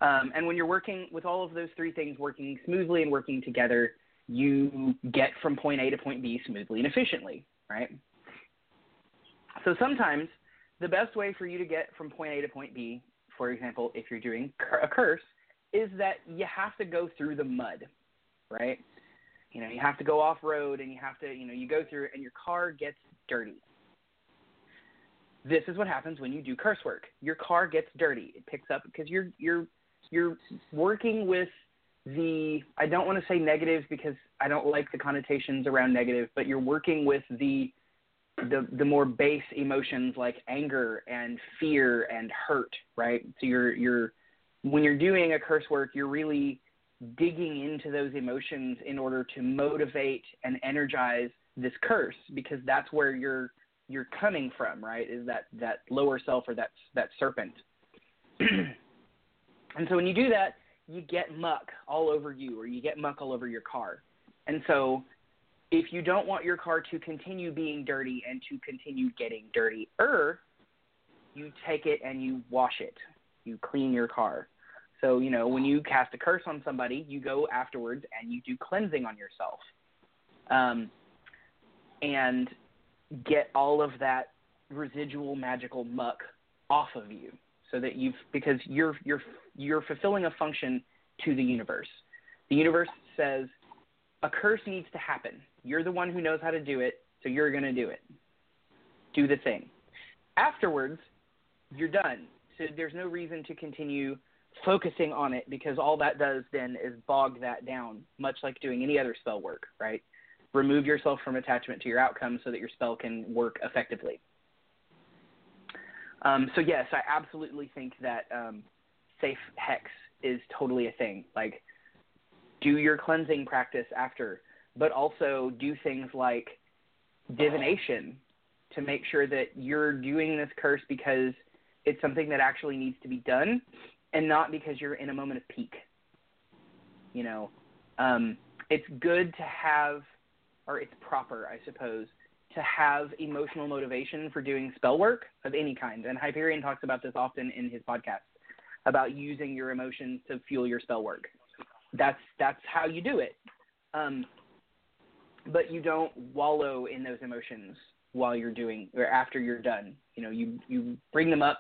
Um, and when you're working with all of those three things working smoothly and working together, you get from point A to point B smoothly and efficiently, right? So sometimes the best way for you to get from point A to point B for example, if you're doing a curse, is that you have to go through the mud, right? You know, you have to go off road and you have to, you know, you go through and your car gets dirty. This is what happens when you do curse work. Your car gets dirty. It picks up because you're you're you're working with the I don't want to say negative because I don't like the connotations around negative, but you're working with the the the more base emotions like anger and fear and hurt, right? So you're you're when you're doing a curse work, you're really digging into those emotions in order to motivate and energize this curse because that's where you're you're coming from, right? Is that that lower self or that that serpent. and so when you do that, you get muck all over you or you get muck all over your car. And so if you don't want your car to continue being dirty and to continue getting dirtier, you take it and you wash it. You clean your car. So, you know, when you cast a curse on somebody, you go afterwards and you do cleansing on yourself. Um, and get all of that residual magical muck off of you so that you've because you're you're you're fulfilling a function to the universe. The universe says a curse needs to happen. You're the one who knows how to do it, so you're going to do it. Do the thing. Afterwards, you're done. So there's no reason to continue focusing on it because all that does then is bog that down, much like doing any other spell work, right? Remove yourself from attachment to your outcome so that your spell can work effectively. Um, so yes, I absolutely think that um, safe hex is totally a thing. Like, do your cleansing practice after, but also do things like divination to make sure that you're doing this curse because it's something that actually needs to be done and not because you're in a moment of pique. You know, um, it's good to have, or it's proper, I suppose, to have emotional motivation for doing spell work of any kind. And Hyperion talks about this often in his podcast about using your emotions to fuel your spell work. That's that's how you do it. Um, but you don't wallow in those emotions while you're doing or after you're done. You know, you you bring them up,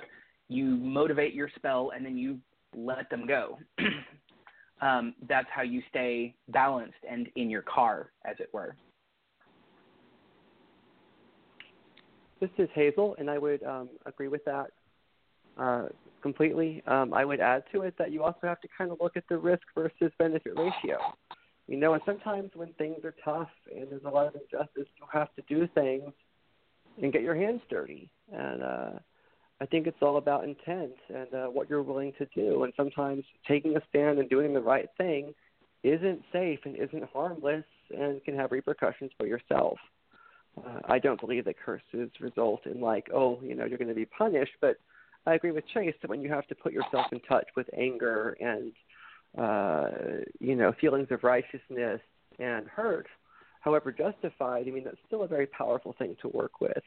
you motivate your spell, and then you let them go. um, that's how you stay balanced and in your car, as it were. This is Hazel, and I would um, agree with that uh, completely. Um, I would add to it that you also have to kind of look at the risk versus benefit ratio. You know, and sometimes when things are tough and there's a lot of injustice, you have to do things and get your hands dirty. And uh, I think it's all about intent and uh, what you're willing to do. And sometimes taking a stand and doing the right thing isn't safe and isn't harmless and can have repercussions for yourself. Uh, I don't believe that curses result in like, oh, you know, you're going to be punished. But I agree with Chase that when you have to put yourself in touch with anger and uh, you know feelings of righteousness and hurt, however justified, I mean that's still a very powerful thing to work with.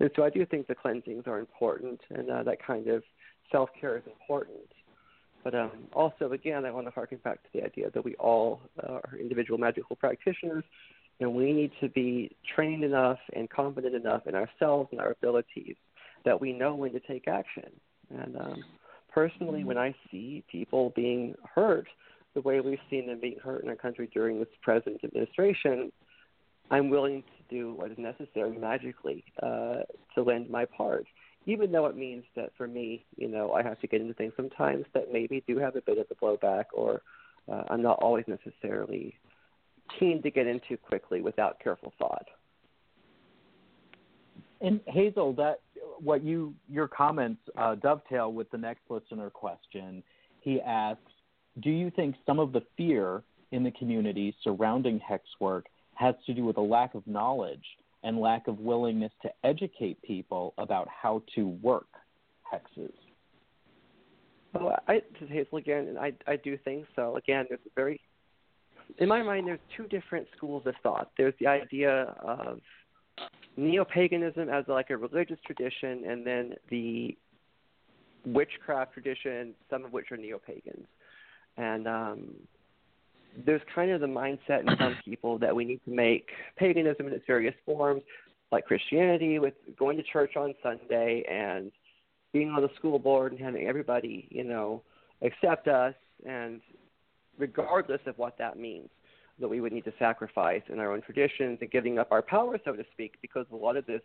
And so I do think the cleansings are important, and uh, that kind of self care is important. But um, also, again, I want to harken back to the idea that we all uh, are individual magical practitioners, and we need to be trained enough and confident enough in ourselves and our abilities that we know when to take action. And um, personally, when I see people being hurt the way we've seen them being hurt in our country during this present administration, I'm willing to do what is necessary magically uh, to lend my part, even though it means that for me, you know, I have to get into things sometimes that maybe do have a bit of a blowback, or uh, I'm not always necessarily keen to get into quickly without careful thought. And Hazel, that what you your comments uh, dovetail with the next listener question. He asks, "Do you think some of the fear in the community surrounding hex work has to do with a lack of knowledge and lack of willingness to educate people about how to work hexes?" Well, I, this is Hazel again, and I I do think so. Again, a very in my mind, there's two different schools of thought. There's the idea of neo-paganism as like a religious tradition, and then the witchcraft tradition, some of which are neo-pagans. And um, there's kind of the mindset in some people that we need to make paganism in its various forms, like Christianity, with going to church on Sunday and being on the school board and having everybody, you know, accept us, and regardless of what that means that we would need to sacrifice in our own traditions and giving up our power, so to speak, because a lot of this,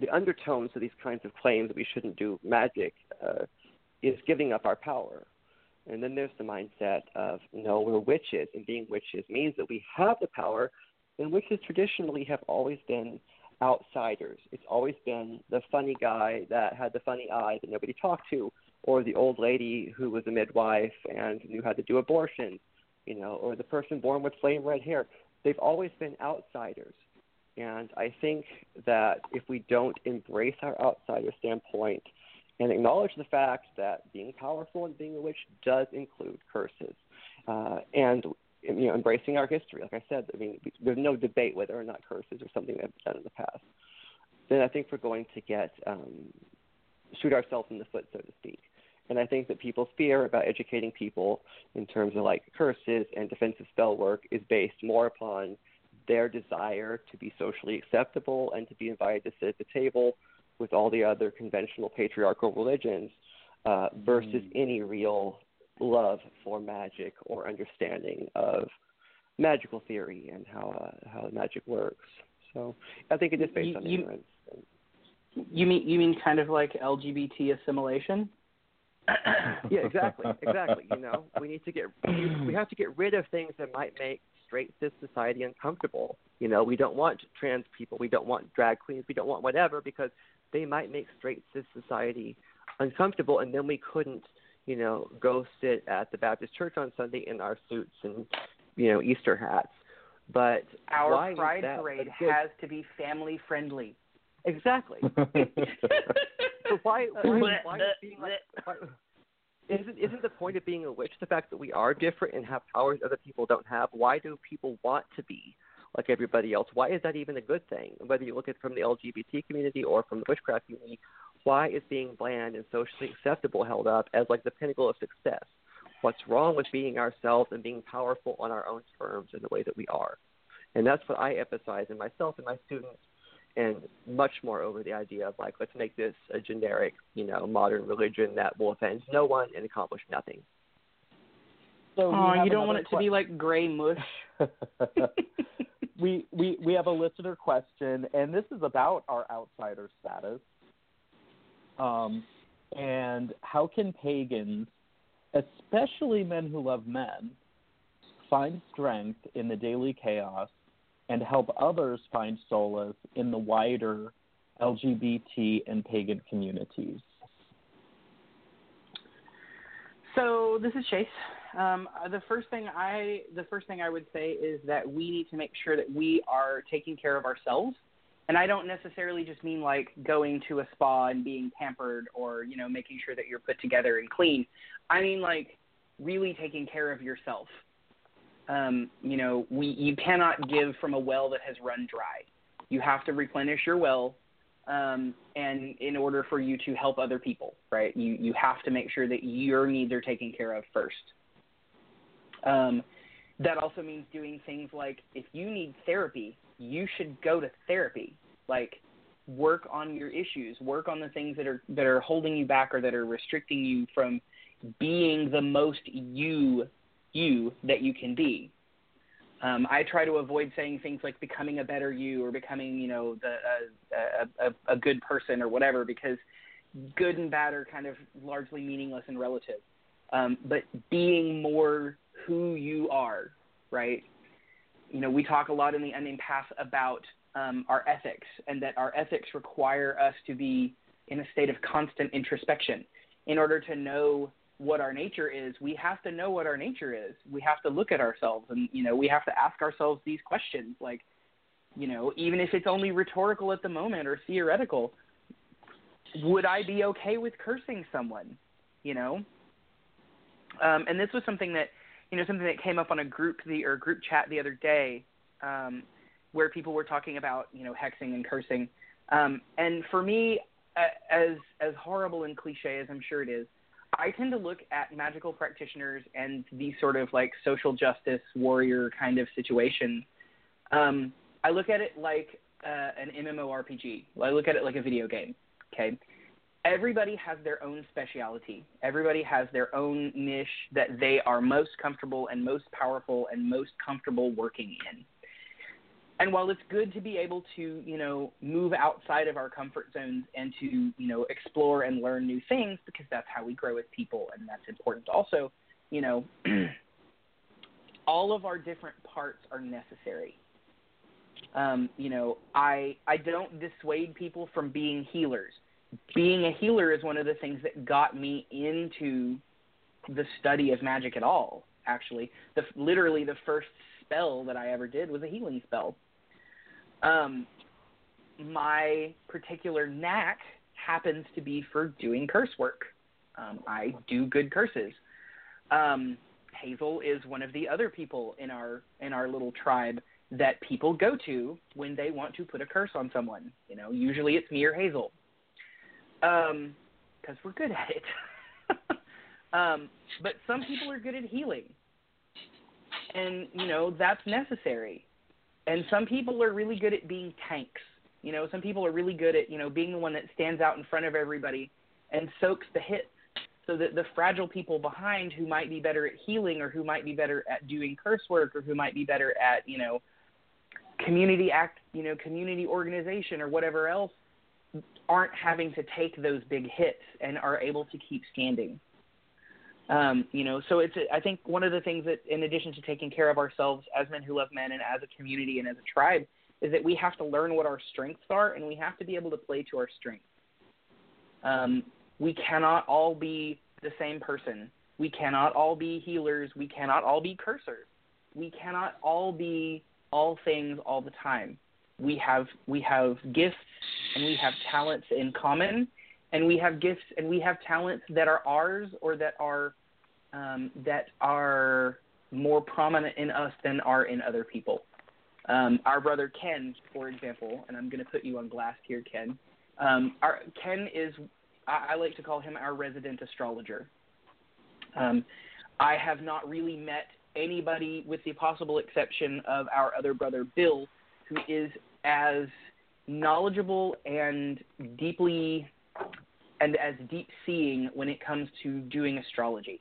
the undertones of these kinds of claims that we shouldn't do magic, uh, is giving up our power. And then there's the mindset of, no, we're witches, and being witches means that we have the power, and witches traditionally have always been outsiders. It's always been the funny guy that had the funny eye that nobody talked to, or the old lady who was a midwife and knew how to do abortions you know, or the person born with flame red hair. They've always been outsiders. And I think that if we don't embrace our outsider standpoint and acknowledge the fact that being powerful and being a witch does include curses, uh, and you know, embracing our history, like I said, I mean, there's no debate whether or not curses are something that's done in the past. Then I think we're going to get um, shoot ourselves in the foot, so to speak. And I think that people's fear about educating people in terms of like curses and defensive spell work is based more upon their desire to be socially acceptable and to be invited to sit at the table with all the other conventional patriarchal religions uh, versus mm. any real love for magic or understanding of magical theory and how uh, how magic works. So I think it is based you, on you, ignorance. You mean you mean kind of like LGBT assimilation? yeah, exactly, exactly. You know, we need to get we have to get rid of things that might make straight cis society uncomfortable. You know, we don't want trans people, we don't want drag queens, we don't want whatever because they might make straight cis society uncomfortable, and then we couldn't, you know, go sit at the Baptist church on Sunday in our suits and you know Easter hats. But our pride parade has to be family friendly. Exactly. but why, why, why being like, why, isn't isn't the point of being a witch the fact that we are different and have powers other people don't have? Why do people want to be like everybody else? Why is that even a good thing? Whether you look at it from the LGBT community or from the witchcraft community, why is being bland and socially acceptable held up as like the pinnacle of success? What's wrong with being ourselves and being powerful on our own terms in the way that we are? And that's what I emphasize in myself and my students and much more over the idea of like let's make this a generic, you know, modern religion that will offend no one and accomplish nothing. So oh, you don't want it to be like gray mush. we we we have a listener question, and this is about our outsider status. Um, and how can pagans, especially men who love men, find strength in the daily chaos and help others find solace in the wider LGBT and pagan communities? So this is Chase. Um, the first thing I the first thing I would say is that we need to make sure that we are taking care of ourselves, and I don't necessarily just mean like going to a spa and being pampered or you know making sure that you're put together and clean. I mean like really taking care of yourself. Um, you know, we you cannot give from a well that has run dry. You have to replenish your well um, and in order for you to help other people, right? You you have to make sure that your needs are taken care of first. Um, that also means doing things like if you need therapy, you should go to therapy. Like work on your issues, work on the things that are that are holding you back or that are restricting you from being the most you you that you can be. Um, I try to avoid saying things like becoming a better you or becoming, you know, the a, a, a good person or whatever because good and bad are kind of largely meaningless and relative. Um, but being more who you are, right? You know, we talk a lot in the unnamed path about um, our ethics and that our ethics require us to be in a state of constant introspection in order to know what our nature is we have to know what our nature is. We have to look at ourselves and you know we have to ask ourselves these questions like you know even if it's only rhetorical at the moment or theoretical would i be okay with cursing someone you know? Um, and this was something that you know something that came up on a group the or group chat the other day um, where people were talking about you know hexing and cursing. Um, and for me as as horrible and cliche as i'm sure it is I tend to look at magical practitioners and these sort of like social justice warrior kind of situations. Um, I look at it like uh, an MMORPG. I look at it like a video game. Okay, everybody has their own speciality. Everybody has their own niche that they are most comfortable and most powerful and most comfortable working in and while it's good to be able to you know move outside of our comfort zones and to you know explore and learn new things because that's how we grow as people and that's important also you know all of our different parts are necessary. Um, you know i i don't dissuade people from being healers. Being a healer is one of the things that got me into the study of magic at all actually. The literally the first spell that i ever did was a healing spell um, my particular knack happens to be for doing curse work. Um, I do good curses. Um, Hazel is one of the other people in our in our little tribe that people go to when they want to put a curse on someone. You know, usually it's me or Hazel, because um, we're good at it. um, but some people are good at healing, and you know that's necessary and some people are really good at being tanks. You know, some people are really good at you know being the one that stands out in front of everybody and soaks the hits, so that the fragile people behind who might be better at healing or who might be better at doing curse work or who might be better at you know community act you know community organization or whatever else aren't having to take those big hits and are able to keep standing. Um, you know, so it's I think one of the things that, in addition to taking care of ourselves as men who love men and as a community and as a tribe, is that we have to learn what our strengths are and we have to be able to play to our strengths. Um, we cannot all be the same person. We cannot all be healers. We cannot all be cursors. We cannot all be all things all the time. We have we have gifts and we have talents in common, and we have gifts and we have talents that are ours or that are um, that are more prominent in us than are in other people. Um, our brother Ken, for example, and I'm going to put you on blast here, Ken. Um, our, Ken is, I, I, like to call him our resident astrologer. Um, I have not really met anybody, with the possible exception of our other brother Bill, who is as knowledgeable and deeply and as deep seeing when it comes to doing astrology.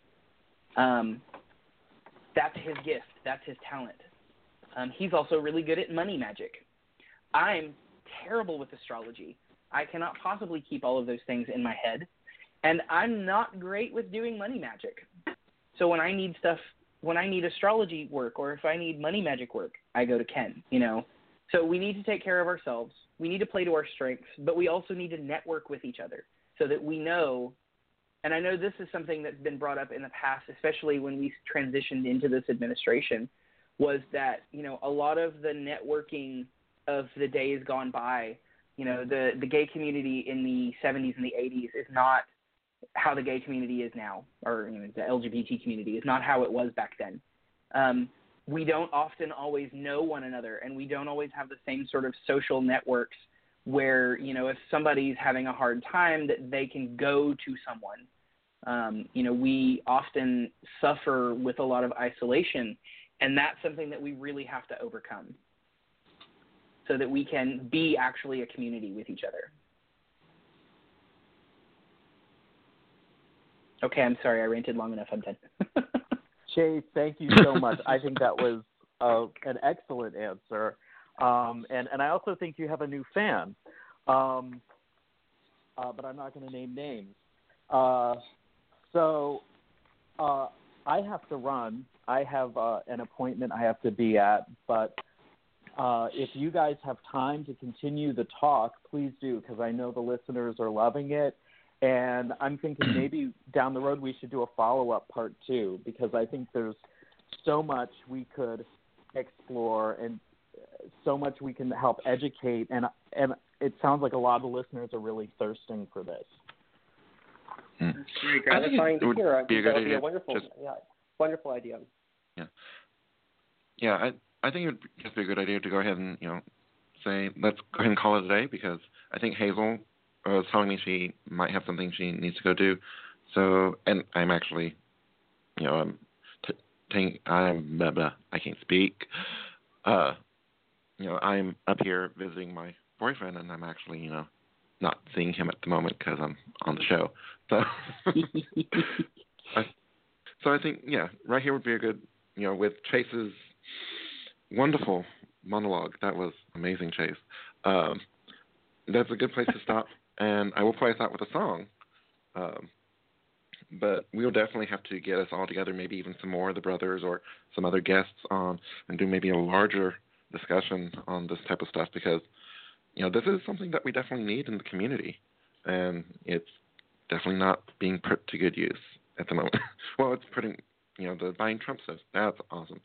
Um, that's his gift. That's his talent. Um, he's also really good at money magic. I'm terrible with astrology. I cannot possibly keep all of those things in my head, and I'm not great with doing money magic. So when I need stuff, when I need astrology work, or if I need money magic work, I go to Ken. You know, So we need to take care of ourselves. We need to play to our strengths, but we also need to network with each other so that we know. And I know this is something that's been brought up in the past, especially when we transitioned into this administration, was that you know a lot of the networking of the days gone by, you know, the the gay community in the 70s and the 80s is not how the gay community is now, or you know, the LGBT community is not how it was back then. Um, we don't often always know one another, and we don't always have the same sort of social networks where you know if somebody's having a hard time that they can go to someone. Um, you know, we often suffer with a lot of isolation, and that's something that we really have to overcome so that we can be actually a community with each other. Okay, I'm sorry, I ranted long enough. I'm done. Chase, thank you so much. I think that was uh, an excellent answer, um, and and I also think you have a new fan, um, uh, but I'm not going to name names. Uh, so uh, I have to run. I have uh, an appointment I have to be at, but uh, if you guys have time to continue the talk, please do because I know the listeners are loving it. And I'm thinking maybe down the road we should do a follow up part two because I think there's so much we could explore and so much we can help educate and and it sounds like a lot of the listeners are really thirsting for this. Hmm. Very I think gratifying it to would hear. Be a think good that would be a wonderful, Just- yeah, wonderful idea. Yeah. Yeah, I I think it would just be a good idea to go ahead and you know say let's go ahead and call it a day because I think Hazel was telling me she might have something she needs to go do. So and I'm actually, you know, I'm t- t- I'm blah, blah, I can't speak. Uh, you know, I'm up here visiting my boyfriend, and I'm actually you know not seeing him at the moment because I'm on the show. So. I, so I think yeah, right here would be a good you know with Chase's wonderful monologue. That was amazing, Chase. Um, that's a good place to stop, and I will play us out with a song. Um, but we'll definitely have to get us all together, maybe even some more of the brothers or some other guests on, and do maybe a larger discussion on this type of stuff because you know this is something that we definitely need in the community, and it's definitely not being put to good use at the moment. well, it's putting you know the binding Trump stuff. That's awesome.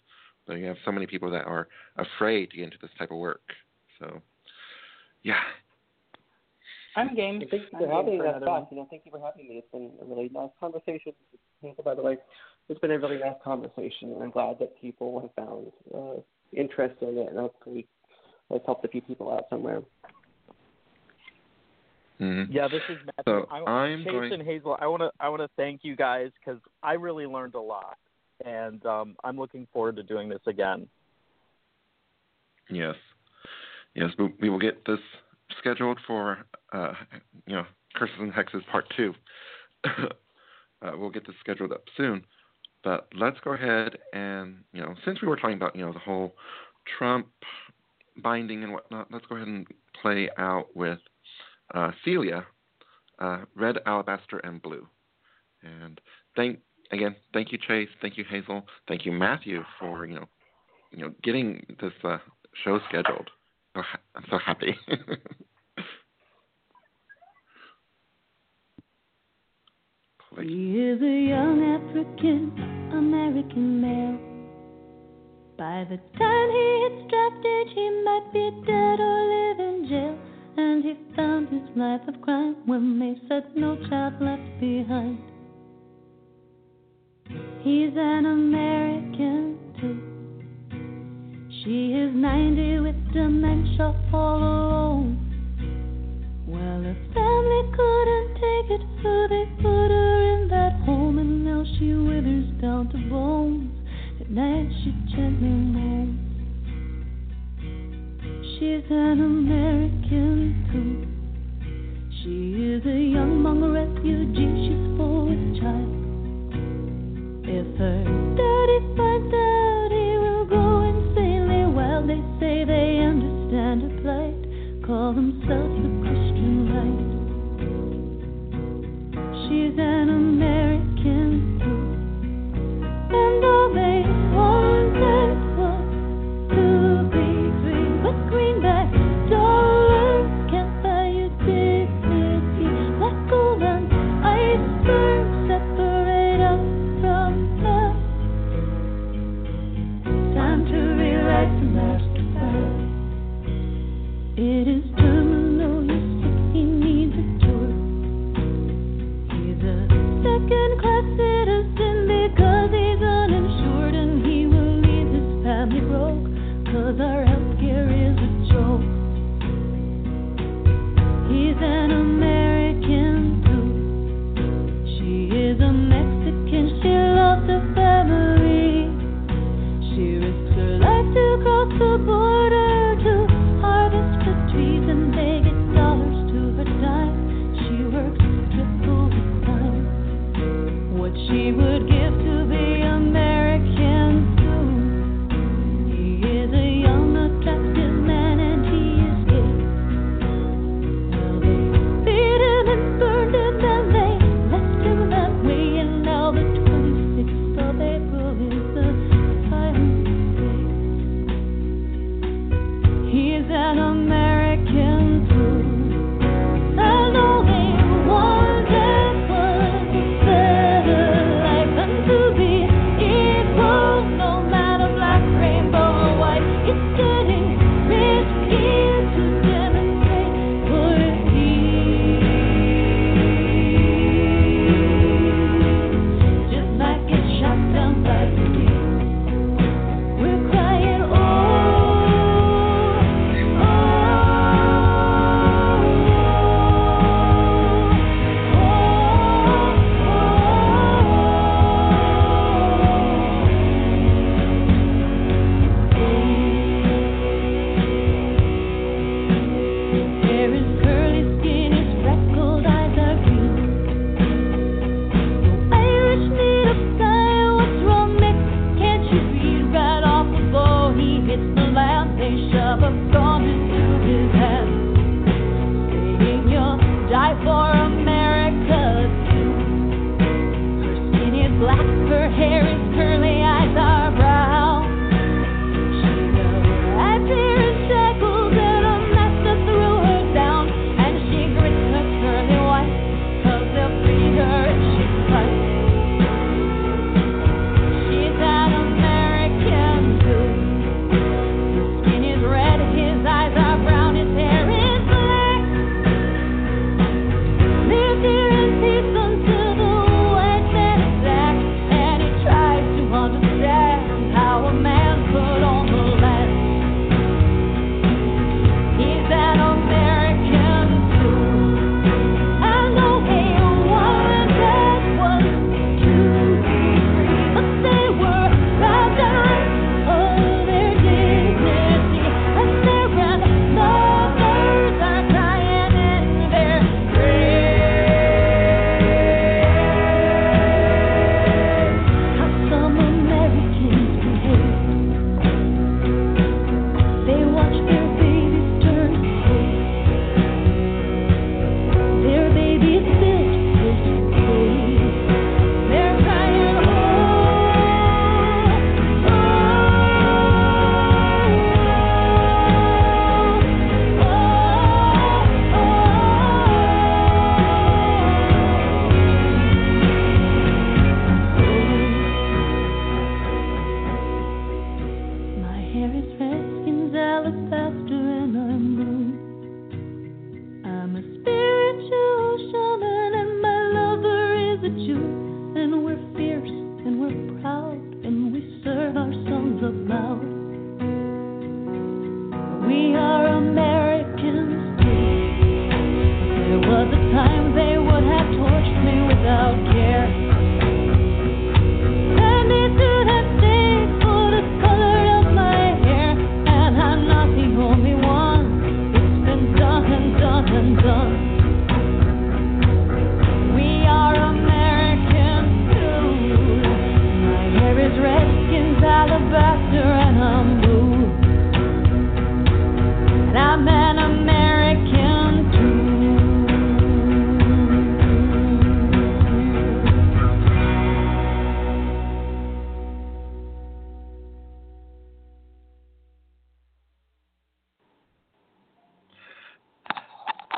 But you have so many people that are afraid to get into this type of work. So, yeah. I'm game. Thank you I'm for having for that another talk. You know, thank you for having me. It's been a really nice conversation. Thank you, by the way. It's been a really nice conversation, and I'm glad that people have found uh, interest in it, and hopefully it's helped a few people out somewhere. Mm-hmm. Yeah, this is Mathew. So I, I'm Chase going- and Hazel. I want to I want to thank you guys because I really learned a lot, and um, I'm looking forward to doing this again. Yes. Yes, we, we will get this scheduled for, uh, you know, Curses and Hexes Part 2. uh, we'll get this scheduled up soon. But let's go ahead and, you know, since we were talking about, you know, the whole Trump binding and whatnot, let's go ahead and play out with uh, Celia, uh, Red, Alabaster, and Blue. And thank, again, thank you, Chase. Thank you, Hazel. Thank you, Mathew, for, you know, you know, getting this uh, show scheduled. I'm so happy. He is a young African American male. By the time he hits draft age, he might be dead or live in jail. And he found his life of crime when they said no child left behind. He's an American too. She is 90 with dementia all alone. Well, her family couldn't take it, so they put her in that home, and now she withers down to bones. At night she gently moans. She's an American too. She is a young Hmong refugee, she's four with child. If her daddy finds out, he will go insanely wild. They say they understand her plight, call themselves the Christian light. She's an American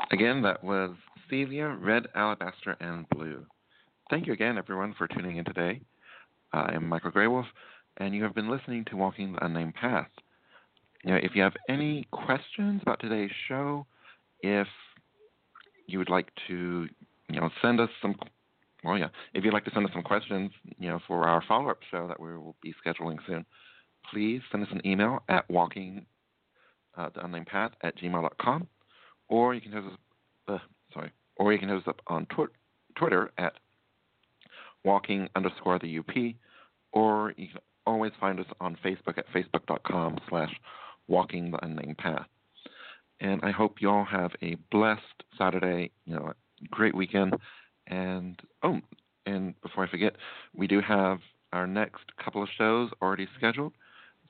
Again, that was Celia, Red Alabaster, and Blue. Thank you again, everyone, for tuning in today. I am Michael Greywolf and you have been listening to Walking the Unnamed Path. You know, if you have any questions about today's show, if you would like to, you know, send us some, well, yeah, if you'd like to send us some questions, you know, for our follow-up show that we will be scheduling soon, please send us an email at walking uh, the unnamed path at gmail.com, or you can hit us, uh, sorry, or you can hit us up on tw- Twitter at walking underscore the up, or you can always find us on Facebook at facebook.com slash walking the unnamed path. And I hope you all have a blessed Saturday, you know, great weekend. And oh, and before I forget, we do have our next couple of shows already scheduled.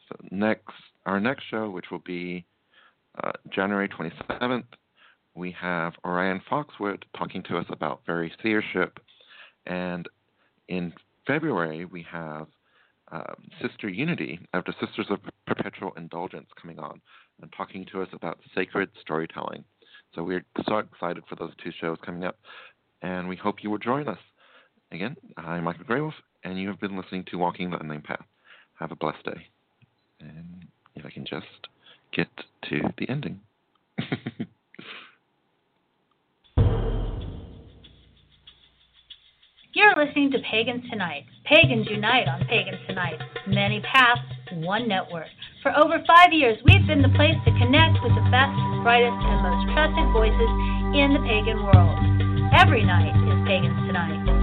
So next, our next show, which will be uh, January 27th, we have Orion Foxwood talking to us about Faery seership, and in February we have um, Sister Unity the Sisters of Perpetual Indulgence coming on and talking to us about sacred storytelling. So we're so excited for those two shows coming up, and we hope you will join us. Again, I'm Michael Greywolf, and you have been listening to Walking the Unnamed Path. Have a blessed day. And if I can just get to the ending. You're listening to Pagans Tonight. Pagans unite on Pagans Tonight. Many paths, one network. For over five years, we've been the place to connect with the best, brightest, and most trusted voices in the pagan world. Every night is Pagans Tonight.